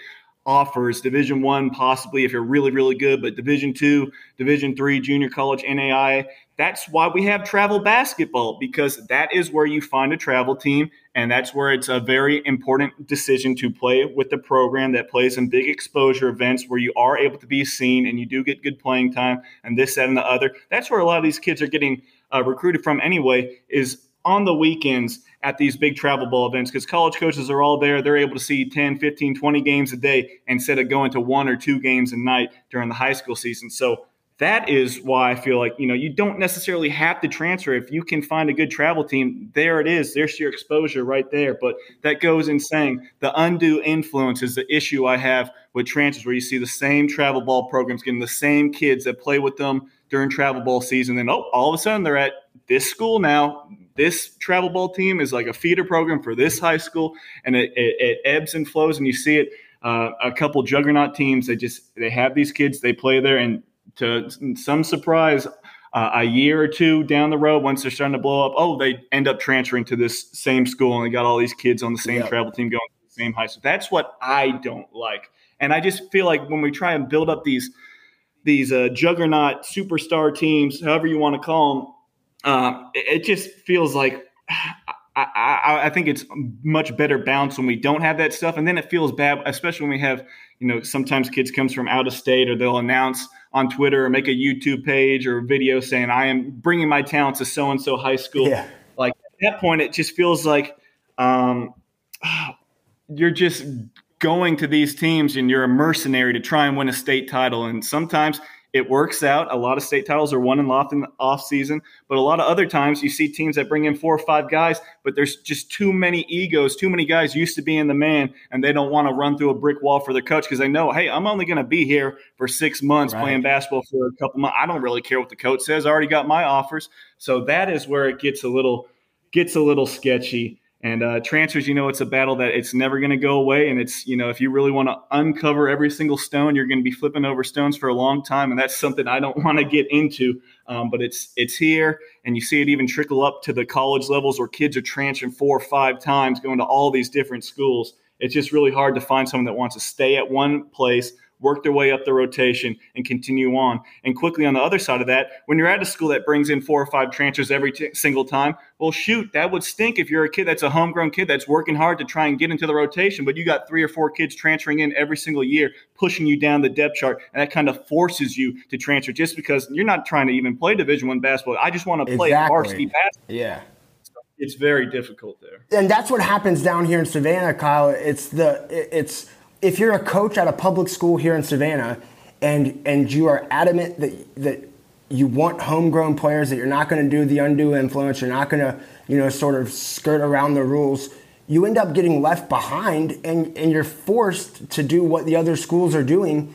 offers division one possibly if you're really really good but division two division three junior college NAIA that's why we have travel basketball because that is where you find a travel team and that's where it's a very important decision to play with the program that plays in big exposure events where you are able to be seen and you do get good playing time and this that and the other. That's where a lot of these kids are getting uh, recruited from anyway is on the weekends at these big travel ball events because college coaches are all there they're able to see 10 15 20 games a day instead of going to one or two games a night during the high school season so that is why I feel like you know you don't necessarily have to transfer if you can find a good travel team. There it is. There's your exposure right there. But that goes in saying the undue influence is the issue I have with transfers, where you see the same travel ball programs getting the same kids that play with them during travel ball season. Then oh, all of a sudden they're at this school now, this travel ball team is like a feeder program for this high school, and it, it, it ebbs and flows, and you see it. Uh, a couple juggernaut teams, they just they have these kids, they play there, and to some surprise, uh, a year or two down the road, once they're starting to blow up, oh, they end up transferring to this same school, and they got all these kids on the same travel team going to the same high school. That's what I don't like, and I just feel like when we try and build up these these uh, juggernaut superstar teams, however you want to call them, um, it, it just feels like I, I, I think it's much better balanced when we don't have that stuff, and then it feels bad, especially when we have you know sometimes kids comes from out of state or they'll announce on Twitter or make a YouTube page or a video saying I am bringing my talent to so and so high school. Yeah. Like at that point, it just feels like um, you're just going to these teams and you're a mercenary to try and win a state title. And sometimes it works out. A lot of state titles are won and lost in the off season, but a lot of other times you see teams that bring in four or five guys, but there's just too many egos, too many guys used to being the man, and they don't want to run through a brick wall for the coach because they know, hey, I'm only going to be here for six months Right. playing basketball for a couple months. I don't really care what the coach says. I already got my offers. So that is where it gets a little gets a little sketchy. And uh, transfers, you know, it's a battle that it's never going to go away. And it's, you know, if you really want to uncover every single stone, you're going to be flipping over stones for a long time. And that's something I don't want to get into. Um, but it's it's here, and you see it even trickle up to the college levels where kids are transferring four or five times, going to all these different schools. It's just really hard to find someone that wants to stay at one place, work their way up the rotation, and continue on. And quickly on the other side of that, when you're at a school that brings in four or five transfers every t- single time, well, shoot, that would stink if you're a kid that's a homegrown kid that's working hard to try and get into the rotation, but you got three or four kids transferring in every single year, pushing you down the depth chart, and that kind of forces you to transfer just because you're not trying to even play Division One basketball. I just want to play Exactly. varsity basketball. Yeah. It's very difficult there. and that's what happens down here in Savannah, Kyle. It's the it's if you're a coach at a public school here in Savannah, and and you are adamant that that you want homegrown players, that you're not going to do the undue influence, you're not going to you know sort of skirt around the rules. You end up getting left behind, and and you're forced to do what the other schools are doing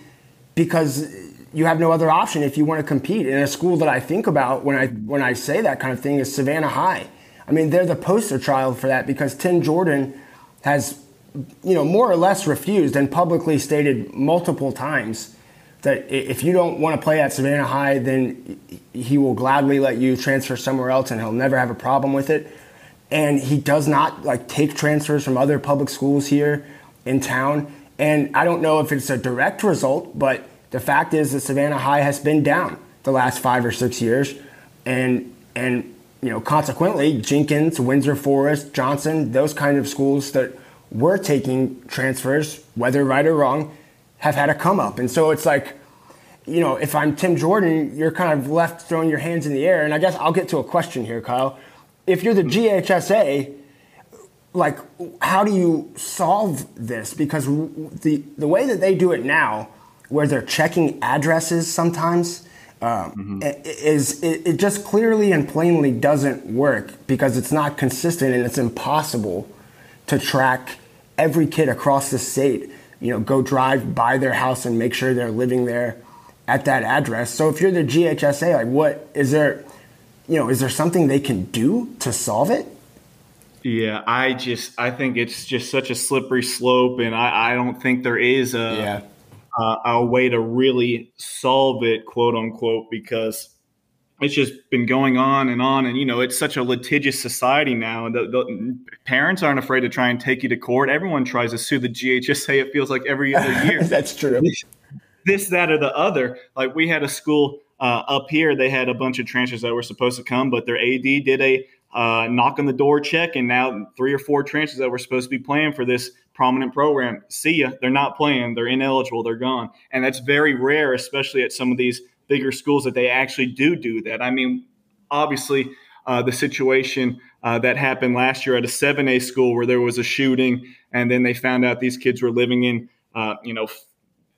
because you have no other option if you want to compete. And a school that I think about when I when I say that kind of thing is Savannah High. I mean, they're the poster child for that because Tim Jordan has, you know, more or less refused and publicly stated multiple times that if you don't want to play at Savannah High, then he will gladly let you transfer somewhere else and he'll never have a problem with it. And he does not like take transfers from other public schools here in town. And I don't know if it's a direct result, but the fact is that Savannah High has been down the last five or six years, and and you know consequently Jenkins, Windsor Forest, Johnson, those kind of schools that were taking transfers, whether right or wrong, have had a come up. And so it's like, you know, if I'm Tim Jordan, you're kind of left throwing your hands in the air. And I guess I'll get to a question here, Kyle. If you're the GHSA, like how do you solve this because the the way that they do it now where they're checking addresses sometimes um, i- is it, it just clearly and plainly doesn't work because it's not consistent and it's impossible to track every kid across the state you know go drive by their house and make sure they're living there at that address. So if you're the ghsa like what is there you know is there something they can do to solve it? Yeah, I just I think it's just such a slippery slope, and I, I don't think there is a uh, a way to really solve it, quote unquote, because it's just been going on and on, and you know it's such a litigious society now, and the, the parents aren't afraid to try and take you to court. Everyone tries to sue the GHSA. It feels like every other year that's true this, that, or the other. Like we had a school uh, up here, they had a bunch of transfers that were supposed to come, but their AD did a uh, knock on the door check, and now three or four transfers that were supposed to be playing for this prominent program. See ya, they're not playing, they're ineligible, they're gone, and that's very rare, especially at some of these bigger schools that they actually do do that. I mean, obviously. Uh, the situation uh, that happened last year at a 7A school where there was a shooting, and then they found out these kids were living in, uh, you know,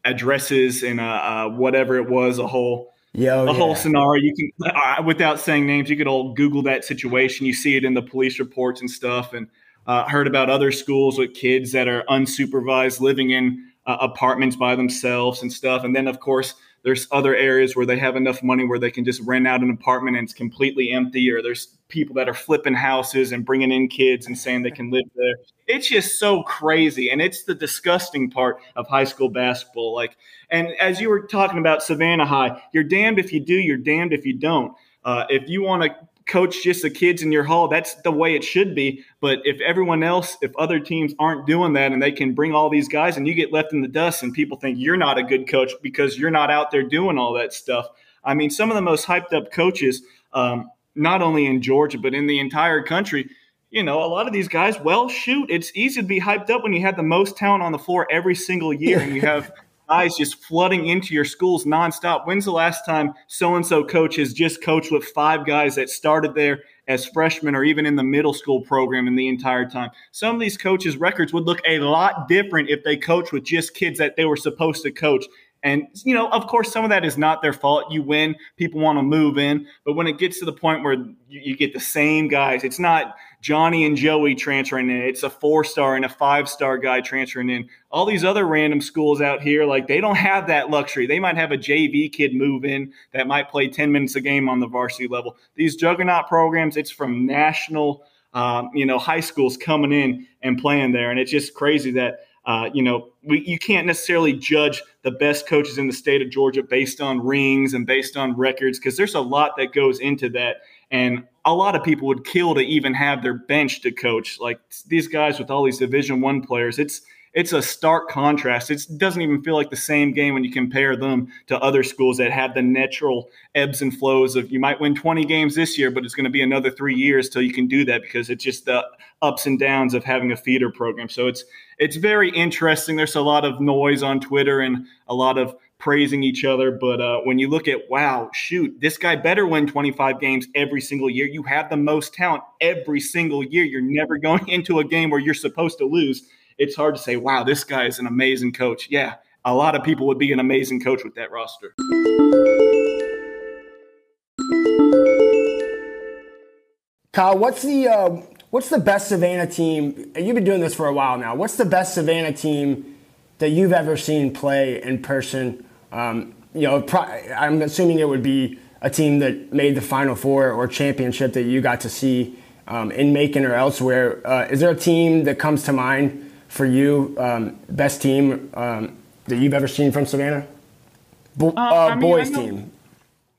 addresses and uh, uh, whatever it was, a whole Yo, a yeah. whole scenario. You can, without saying names, you could all Google that situation. You see it in the police reports and stuff. And uh, heard about other schools with kids that are unsupervised, living in uh, apartments by themselves and stuff. And then, of course, there's other areas where they have enough money where they can just rent out an apartment and it's completely empty, or there's people that are flipping houses and bringing in kids and saying they can live there. It's just so crazy. And it's the disgusting part of high school basketball. Like, and as you were talking about Savannah High, you're damned if you do, you're damned if you don't. Uh, if you want to coach just the kids in your hall, that's the way it should be. But if everyone else, if other teams aren't doing that and they can bring all these guys and you get left in the dust and people think you're not a good coach because you're not out there doing all that stuff. I mean, some of the most hyped up coaches, um, not only in Georgia, but in the entire country, you know, a lot of these guys, well, shoot, it's easy to be hyped up when you have the most talent on the floor every single year and you have guys just flooding into your schools nonstop. When's the last time so and so coach has just coached with five guys that started there as freshmen or even in the middle school program in the entire time? Some of these coaches' records would look a lot different if they coached with just kids that they were supposed to coach. And, you know, of course, some of that is not their fault. You win, people want to move in. But when it gets to the point where you, you get the same guys, it's not Johnny and Joey transferring in. It's a four star and a five star guy transferring in. All these other random schools out here, like they don't have that luxury. They might have a JV kid move in that might play 10 minutes a game on the varsity level. These juggernaut programs, it's from national, um, you know, high schools coming in and playing there. And it's just crazy that. Uh, you know, we, you can't necessarily judge the best coaches in the state of Georgia based on rings and based on records because there's a lot that goes into that. And a lot of people would kill to even have their bench to coach. Like these guys with all these Division One players, it's it's a stark contrast. It doesn't even feel like the same game when you compare them to other schools that have the natural ebbs and flows of you might win 20 games this year, but it's going to be another three years till you can do that because it's just the ups and downs of having a feeder program. So it's it's very interesting. There's a lot of noise on Twitter and a lot of praising each other. But uh, when you look at, wow, shoot, this guy better win 25 games every single year. You have the most talent every single year. You're never going into a game where you're supposed to lose. It's hard to say, wow, this guy is an amazing coach. Yeah, a lot of people would be an amazing coach with that roster. Kyle, what's the uh, what's the best Savannah team? You've been doing this for a while now. What's the best Savannah team that you've ever seen play in person? Um, you know, pro- I'm assuming it would be a team that made the Final Four or championship that you got to see um, in Macon or elsewhere. Uh, is there a team that comes to mind for you, um, best team um, that you've ever seen from Savannah? Bo- uh, uh, mean, boys team.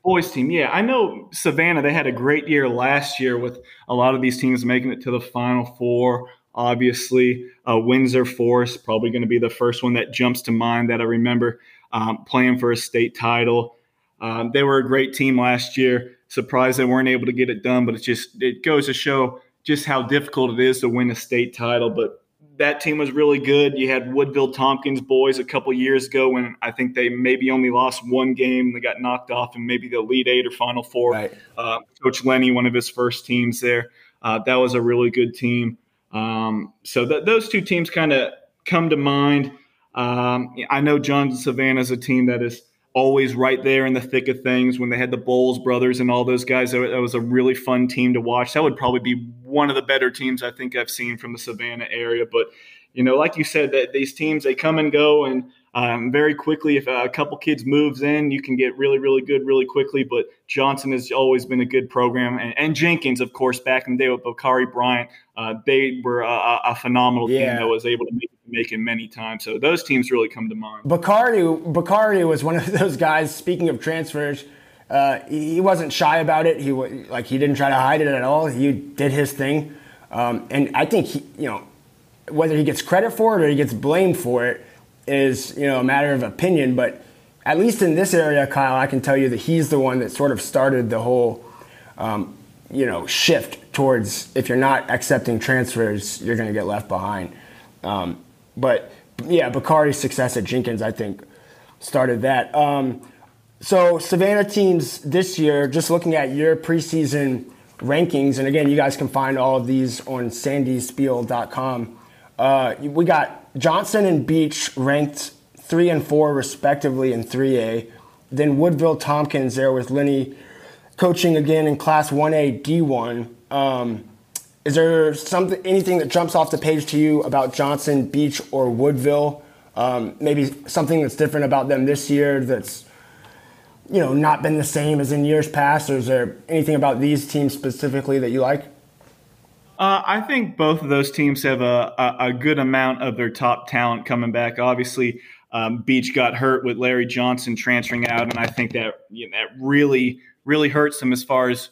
Boys team, yeah. I know Savannah, they had a great year last year with a lot of these teams making it to the Final Four. Obviously, uh, Windsor Forest, probably going to be the first one that jumps to mind that I remember um, playing for a state title. Um, they were a great team last year. Surprised they weren't able to get it done, but it just it goes to show just how difficult it is to win a state title. But that team was really good. You had Woodville Tompkins boys a couple years ago when I think they maybe only lost one game. They got knocked off in maybe the Elite Eight or Final Four. Right. Uh, Coach Lenny, one of his first teams there, uh, that was a really good team. Um, so th- those two teams kind of come to mind. Um, I know Johnson Savannah is a team that is always right there in the thick of things. When they had the Bowles brothers and all those guys, that was a really fun team to watch. That would probably be one of the better teams I think I've seen from the Savannah area. But you know, like you said, that these teams they come and go, and um, very quickly, if a couple kids moves in, you can get really, really good really quickly. But Johnson has always been a good program, and, and Jenkins, of course, back in the day with Bakari Bryant, uh, they were a, a phenomenal yeah. team that was able to make, it many times. So those teams really come to mind. Bakari, Bakari was one of those guys. Speaking of transfers. Uh, he wasn't shy about it. He like he didn't try to hide it at all. He did his thing, um, and I think he, you know whether he gets credit for it or he gets blamed for it is you know a matter of opinion. But at least in this area, Kyle, I can tell you that he's the one that sort of started the whole um, you know shift towards if you're not accepting transfers, you're going to get left behind. Um, but yeah, Bakari's success at Jenkins, I think, started that. Um, so Savannah teams this year, just looking at your preseason rankings, and again, you guys can find all of these on sandyspiel.com. Uh, we got Johnson and Beach ranked three and four respectively in 3A. Then Woodville Tompkins there with Lenny coaching again in Class 1A D1. Um, is there something, anything that jumps off the page to you about Johnson, Beach, or Woodville? Um, maybe something that's different about them this year that's you know, not been the same as in years past, or is there anything about these teams specifically that you like? Uh, I think both of those teams have a, a, a, good amount of their top talent coming back. Obviously, um, Beach got hurt with Larry Johnson transferring out, and I think that you know, that really really hurts them as far as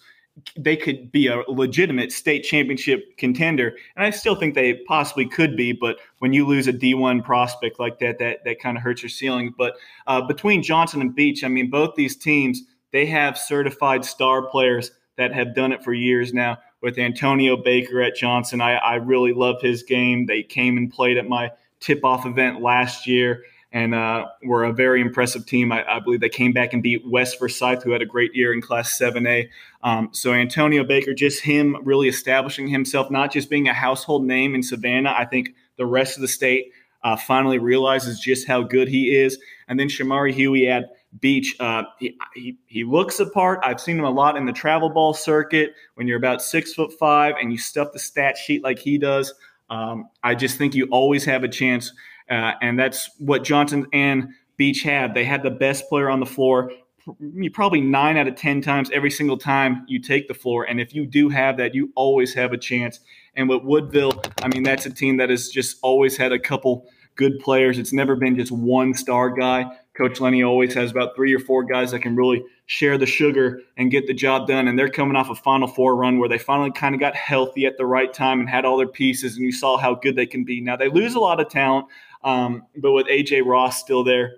they could be a legitimate state championship contender, and I still think they possibly could be. But when you lose a D1 prospect like that, that that kind of hurts your ceiling. But uh, between Johnson and Beach, I mean, both these teams they have certified star players that have done it for years now. With Antonio Baker at Johnson, I, I really love his game. They came and played at my tip-off event last year and uh, were a very impressive team. I, I, believe they came back and beat West Forsyth, who had a great year in Class 7A. Um, so Antonio Baker, just him really establishing himself, not just being a household name in Savannah. I think the rest of the state uh, finally realizes just how good he is. And then Shamari Huey at Beach, uh, he, he, he looks apart. I've seen him a lot in the travel ball circuit. When you're about six foot five and you stuff the stat sheet like he does, um, I just think you always have a chance – uh, and that's what Johnson and Beach had. They had the best player on the floor probably nine out of 10 times every single time you take the floor. And if you do have that, you always have a chance. And with Woodville, I mean, that's a team that has just always had a couple good players. It's never been just one star guy. Coach Lenny always has about three or four guys that can really share the sugar and get the job done. And they're coming off a Final Four run where they finally kind of got healthy at the right time and had all their pieces, and you saw how good they can be. Now, they lose a lot of talent. Um, but with AJ Ross still there,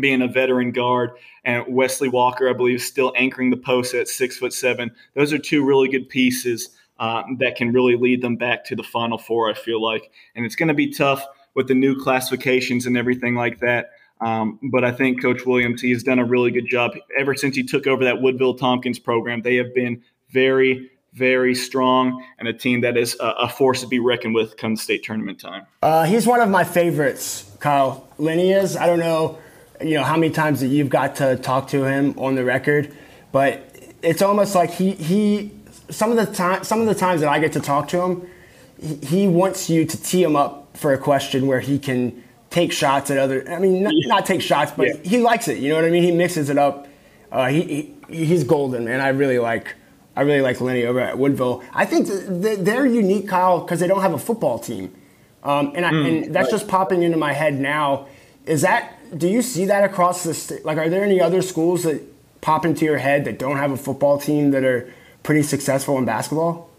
being a veteran guard, and Wesley Walker, I believe, still anchoring the post at six foot seven. Those are two really good pieces uh, that can really lead them back to the Final Four. I feel like, and it's going to be tough with the new classifications and everything like that. Um, but I think Coach Williams he has done a really good job ever since he took over that Woodville Tompkins program. They have been very very strong and a team that is a, a force to be reckoned with come state tournament time. Uh, he's one of my favorites, Kyle. Lenny is. I don't know, you know, how many times that you've got to talk to him on the record, but it's almost like he he some of the time some of the times that I get to talk to him, he, he wants you to tee him up for a question where he can take shots at other. I mean, not, not take shots, but yeah. he likes it. You know what I mean? He mixes it up. Uh, he, he he's golden, man. I really like I really like Lenny over at Woodville. I think they're unique, Kyle, because they don't have a football team, um, and, I, mm, and that's right. just popping into my head now. Is that? Do you see that across the state? Like, are there any other schools that pop into your head that don't have a football team that are pretty successful in basketball?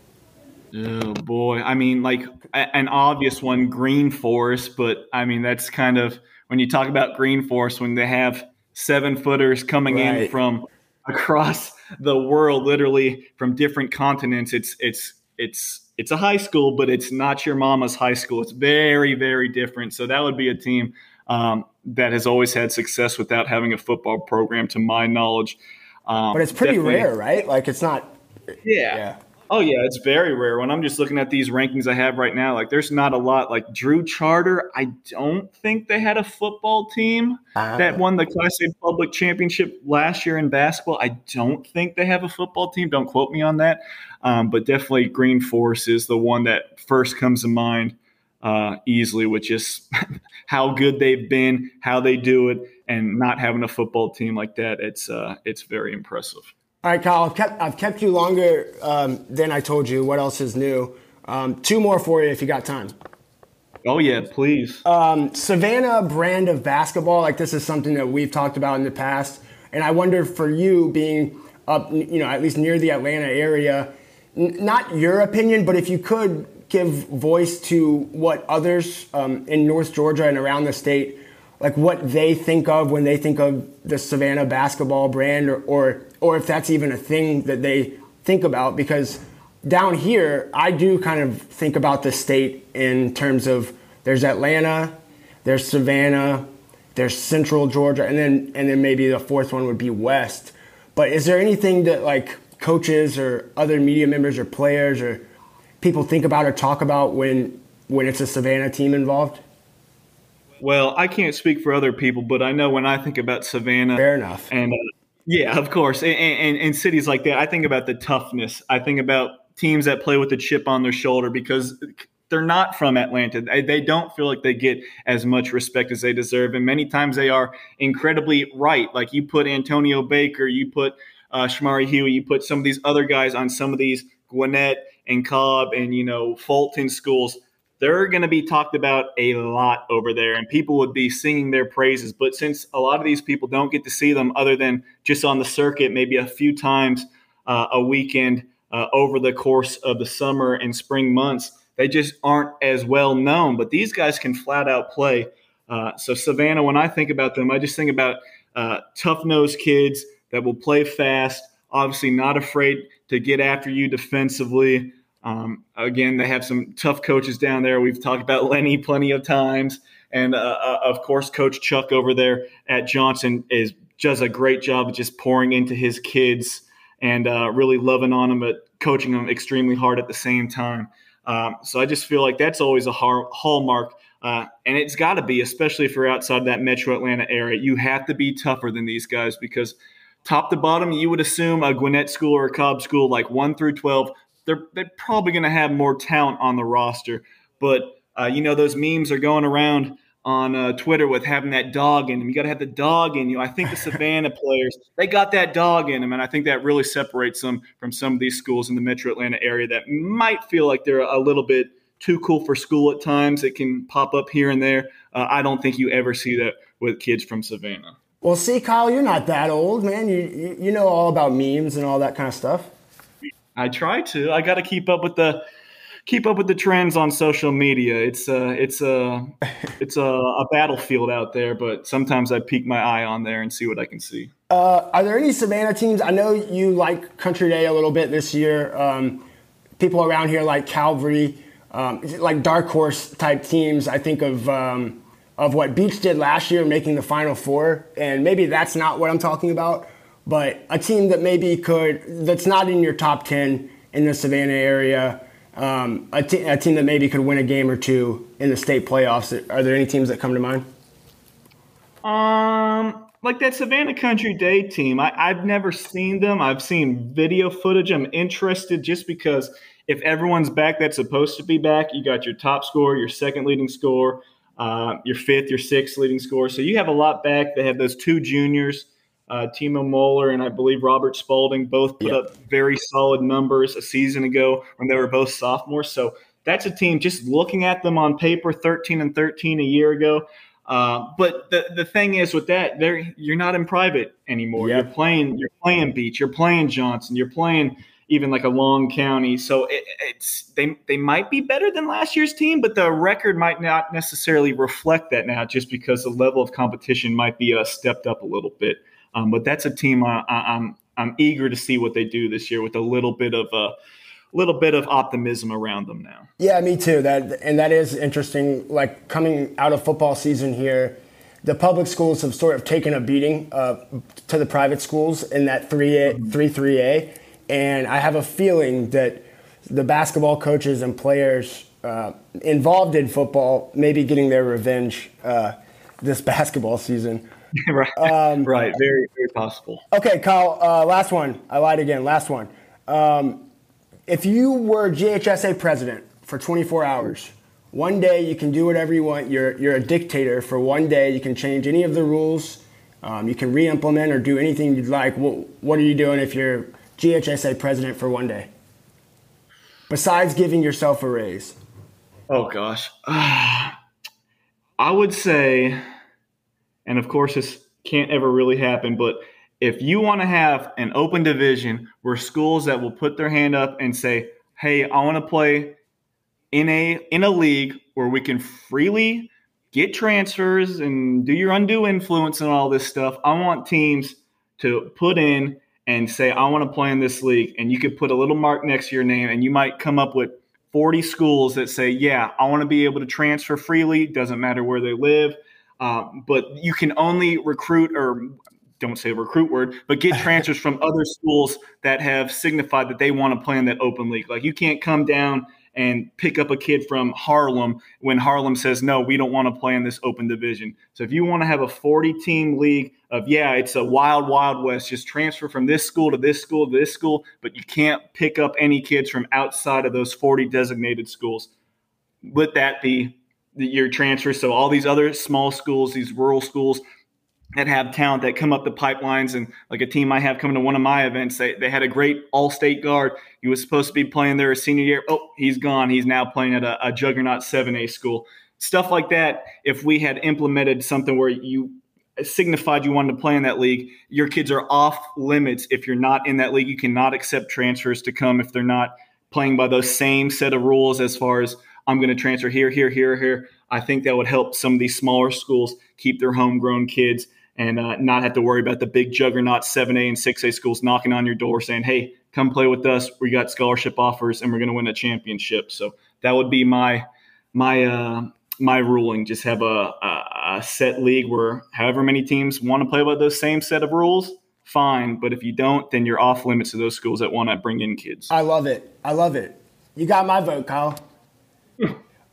Oh boy, I mean, like an obvious one, Green Forest, but I mean that's kind of when you talk about Green Forest when they have seven footers coming right. in from across the world, literally from different continents. It's it's it's it's a high school, but it's not your mama's high school. It's very very different. So that would be a team um, that has always had success without having a football program, to my knowledge. Um, but it's pretty rare, right? Like it's not. Yeah. yeah. Oh yeah, it's very rare. When I'm just looking at these rankings I have right now, like there's not a lot. Like Drew Charter, I don't think they had a football team uh, that won the Class A Public Championship last year in basketball. I don't think they have a football team. Don't quote me on that. Um, but definitely Green Forest is the one that first comes to mind uh, easily, with just how good they've been, how they do it, and not having a football team like that. It's uh, it's very impressive. All right, Kyle, I've kept, I've kept you longer um, than I told you. What else is new? Um, two more for you if you got time. Oh, yeah, please. Um, Savannah brand of basketball, like this is something that we've talked about in the past. And I wonder for you being up, you know, at least near the Atlanta area, n- not your opinion, but if you could give voice to what others um, in North Georgia and around the state, like what they think of when they think of the Savannah basketball brand or, or or if that's even a thing that they think about because down here I do kind of think about the state in terms of there's Atlanta, there's Savannah, there's Central Georgia, and then and then maybe the fourth one would be West. But is there anything that like coaches or other media members or players or people think about or talk about when when it's a Savannah team involved? Well, I can't speak for other people, but I know when I think about Savannah, fair enough, and yeah, of course. And, and, and, cities like that, I think about the toughness. I think about teams that play with the chip on their shoulder because they're not from Atlanta. They, don't feel like they get as much respect as they deserve, and many times they are incredibly right. Like you put Antonio Baker, you put uh, Shamari Huey, you put some of these other guys on some of these Gwinnett and Cobb and you know Fulton schools they're going to be talked about a lot over there and people would be singing their praises. But since a lot of these people don't get to see them other than just on the circuit maybe a few times uh, a weekend uh, over the course of the summer and spring months they just aren't as well known. But these guys can flat out play. Uh, so savannah when i think about them i just think about uh, tough nosed kids that will play fast obviously not afraid to get after you defensively um, again, they have some tough coaches down there. We've talked about Lenny plenty of times. And uh, uh, of course, Coach Chuck over there at Johnson is does a great job of just pouring into his kids and uh, really loving on them, but coaching them extremely hard at the same time. Um, so I just feel like that's always a hallmark. Uh, and it's got to be, especially if you're outside that metro Atlanta area. You have to be tougher than these guys because top to bottom, you would assume a Gwinnett school or a Cobb school, like 1 through 12, they're they're probably going to have more talent on the roster. But uh, you know those memes are going around on uh, Twitter with having that dog in them. You got to have the dog in you. I think the Savannah players they got that dog in them, and I think that really separates them from some of these schools in the Metro Atlanta area that might feel like they're a little bit too cool for school at times. It can pop up here and there. Uh, I don't think you ever see that with kids from Savannah. Well, see, Kyle, you're not that old, man. You you, you know all about memes and all that kind of stuff. I try to. I got to keep up with the keep up with the trends on social media. It's a it's a it's a, a, battlefield out there, but sometimes I peek my eye on there and see what I can see. Uh, are there any Savannah teams? I know you like Country Day a little bit this year. Um, people around here like Calvary, um, like dark horse type teams. I think of um, of what Beach did last year, making the Final Four, and maybe that's not what I'm talking about but a team that maybe could that's not in your top 10 in the savannah area um, a, te- a team that maybe could win a game or two in the state playoffs are there any teams that come to mind? Um like that savannah country day team I, i've never seen them. I've seen video footage. I'm interested just because if everyone's back that's supposed to be back. You got your top scorer your second leading scorer uh, your fifth your sixth leading scorer so you have a lot back. They have those two juniors uh, Timo Moeller and I believe Robert Spalding both put yep. up very solid numbers a season ago when they were both sophomores. So that's a team just looking at them on paper, 13 and 13 a year ago. Uh, but the, the thing is with that, they you're not in private anymore. Yep. You're playing you're playing Beach, you're playing Johnson, you're playing even like a Long County. So it, it's they they might be better than last year's team, but the record might not necessarily reflect that now, just because the level of competition might be uh, stepped up a little bit. Um, but that's a team I, am I'm, I'm eager to see what they do this year with a little bit of a little bit of optimism around them now. Yeah, me too. That and that is interesting. Like coming out of football season here, the public schools have sort of taken a beating uh, to the private schools in that three A mm-hmm. three three A, and I have a feeling that the basketball coaches and players uh, involved in football may be getting their revenge uh, this basketball season. right. Um, right. Very, very possible. Okay, Kyle. Uh, last one. I lied again. Last one. Um, if you were GHSA president for 24 hours, one day you can do whatever you want. You're you're a dictator for one day. You can change any of the rules. Um, you can re-implement or do anything you'd like. What, what are you doing if you're GHSA president for one day? Besides giving yourself a raise. Oh gosh, I would say and of course, this can't ever really happen, but if you want to have an open division where schools that will put their hand up and say, "Hey, I want to play in a in a league where we can freely get transfers and do your undue influence and all this stuff. I want teams to put in and say, I want to play in this league. And you could put a little mark next to your name, and you might come up with 40 schools that say, Yeah, I want to be able to transfer freely. Doesn't matter where they live. Um, but you can only recruit or don't say recruit word, but get transfers from other schools that have signified that they want to play in that open league. Like you can't come down and pick up a kid from Harlem when Harlem says, no, we don't want to play in this open division. So if you want to have a 40 team league of, yeah, it's a wild, wild west, just transfer from this school to this school to this school, but you can't pick up any kids from outside of those 40 designated schools. let that be your transfer. So all these other small schools, these rural schools that have talent that come up the pipelines and like a team I have coming to one of my events, they, they had a great all-state guard. He was supposed to be playing there a senior year. Oh, he's gone. He's now playing at a, a juggernaut 7A school. Stuff like that. If we had implemented something where you signified you wanted to play in that league, your kids are off limits. If you're not in that league, you cannot accept transfers to come if they're not playing by those same set of rules as far as I'm going to transfer here, here, here, here. I think that would help some of these smaller schools keep their homegrown kids and uh, not have to worry about the big juggernaut 7A and 6A schools knocking on your door saying, hey, come play with us. We got scholarship offers and we're going to win a championship. So that would be my my uh, my ruling. Just have a, a, a set league where however many teams want to play by those same set of rules, fine. But if you don't, then you're off limits to those schools that want to bring in kids. I love it. I love it. You got my vote, Kyle.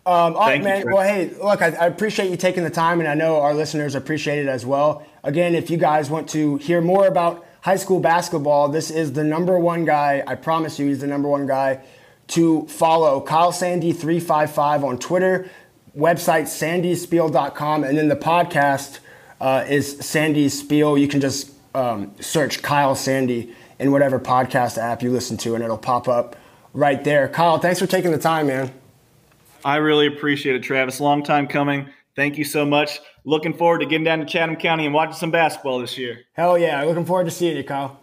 Um, all right, Thank you, man. Well, hey, look, I, I appreciate you taking the time, and I know our listeners appreciate it as well. Again, if you guys want to hear more about high school basketball, this is the number one guy. I promise you, he's the number one guy to follow. Kyle Sandy three five five on Twitter, website sandyspiel.com, and then the podcast uh, is Sandy Spiel. You can just um, search Kyle Sandy in whatever podcast app you listen to, and it'll pop up right there. Kyle, thanks for taking the time, man. I really appreciate it, Travis. Long time coming. Thank you so much. Looking forward to getting down to Chatham County and watching some basketball this year. Hell yeah. Looking forward to seeing you, Kyle.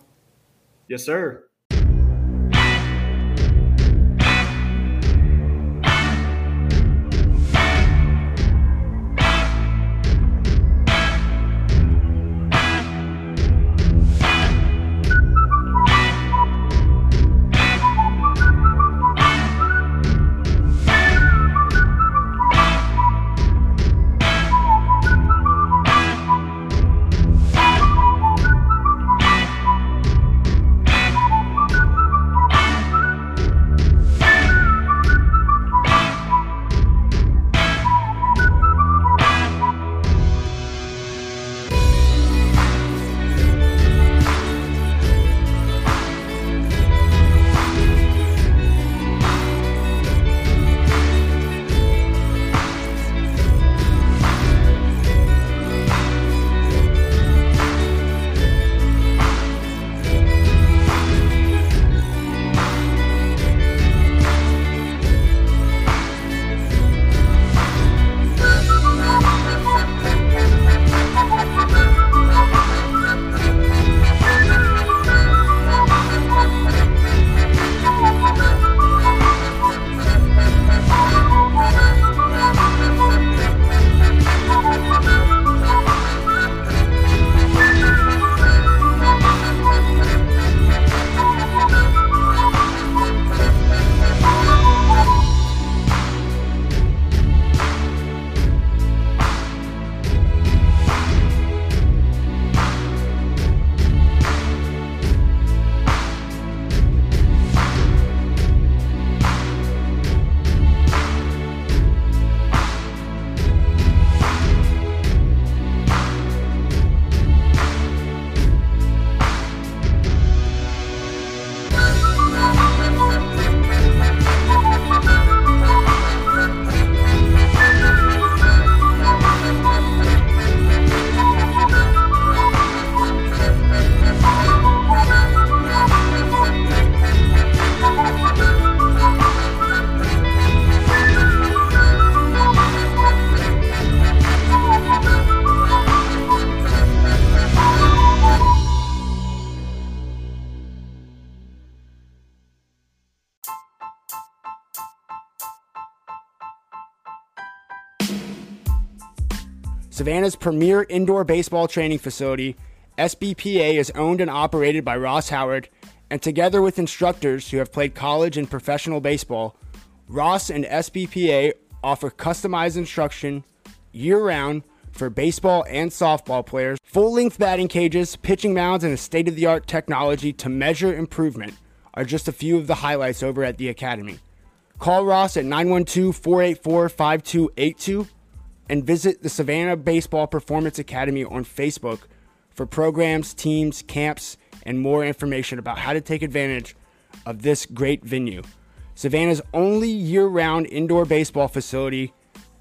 Yes, sir. Savannah's premier indoor baseball training facility, SBPA is owned and operated by Ross Howard, and together with instructors who have played college and professional baseball, Ross and SBPA offer customized instruction year round for baseball and softball players, full length batting cages, pitching mounds, and a state of the art technology to measure improvement are just a few of the highlights over at the Academy. Call Ross at 912 484 5282 and visit the Savannah Baseball Performance Academy on Facebook for programs, teams, camps, and more information about how to take advantage of this great venue. Savannah's only year round indoor baseball facility.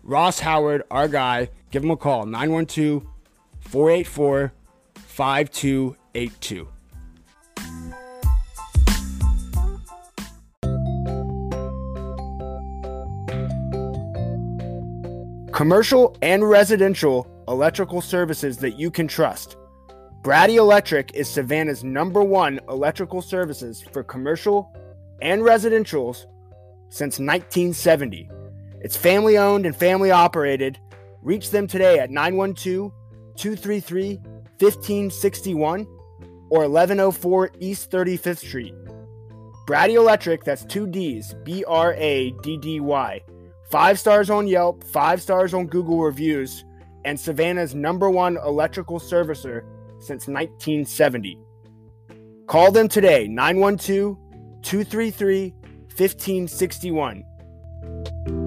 Ross Howard, our guy, give him a call 912 484 5282. Commercial and residential electrical services that you can trust. Braddy Electric is Savannah's number one electrical services for commercial and residentials since 1970. It's family owned and family operated. Reach them today at 912 233 1561 or 1104 East 35th Street. Braddy Electric, that's two D's, B R A D D Y. Five stars on Yelp, five stars on Google reviews, and Savannah's number one electrical servicer since 1970. Call them today, 912 233 1561.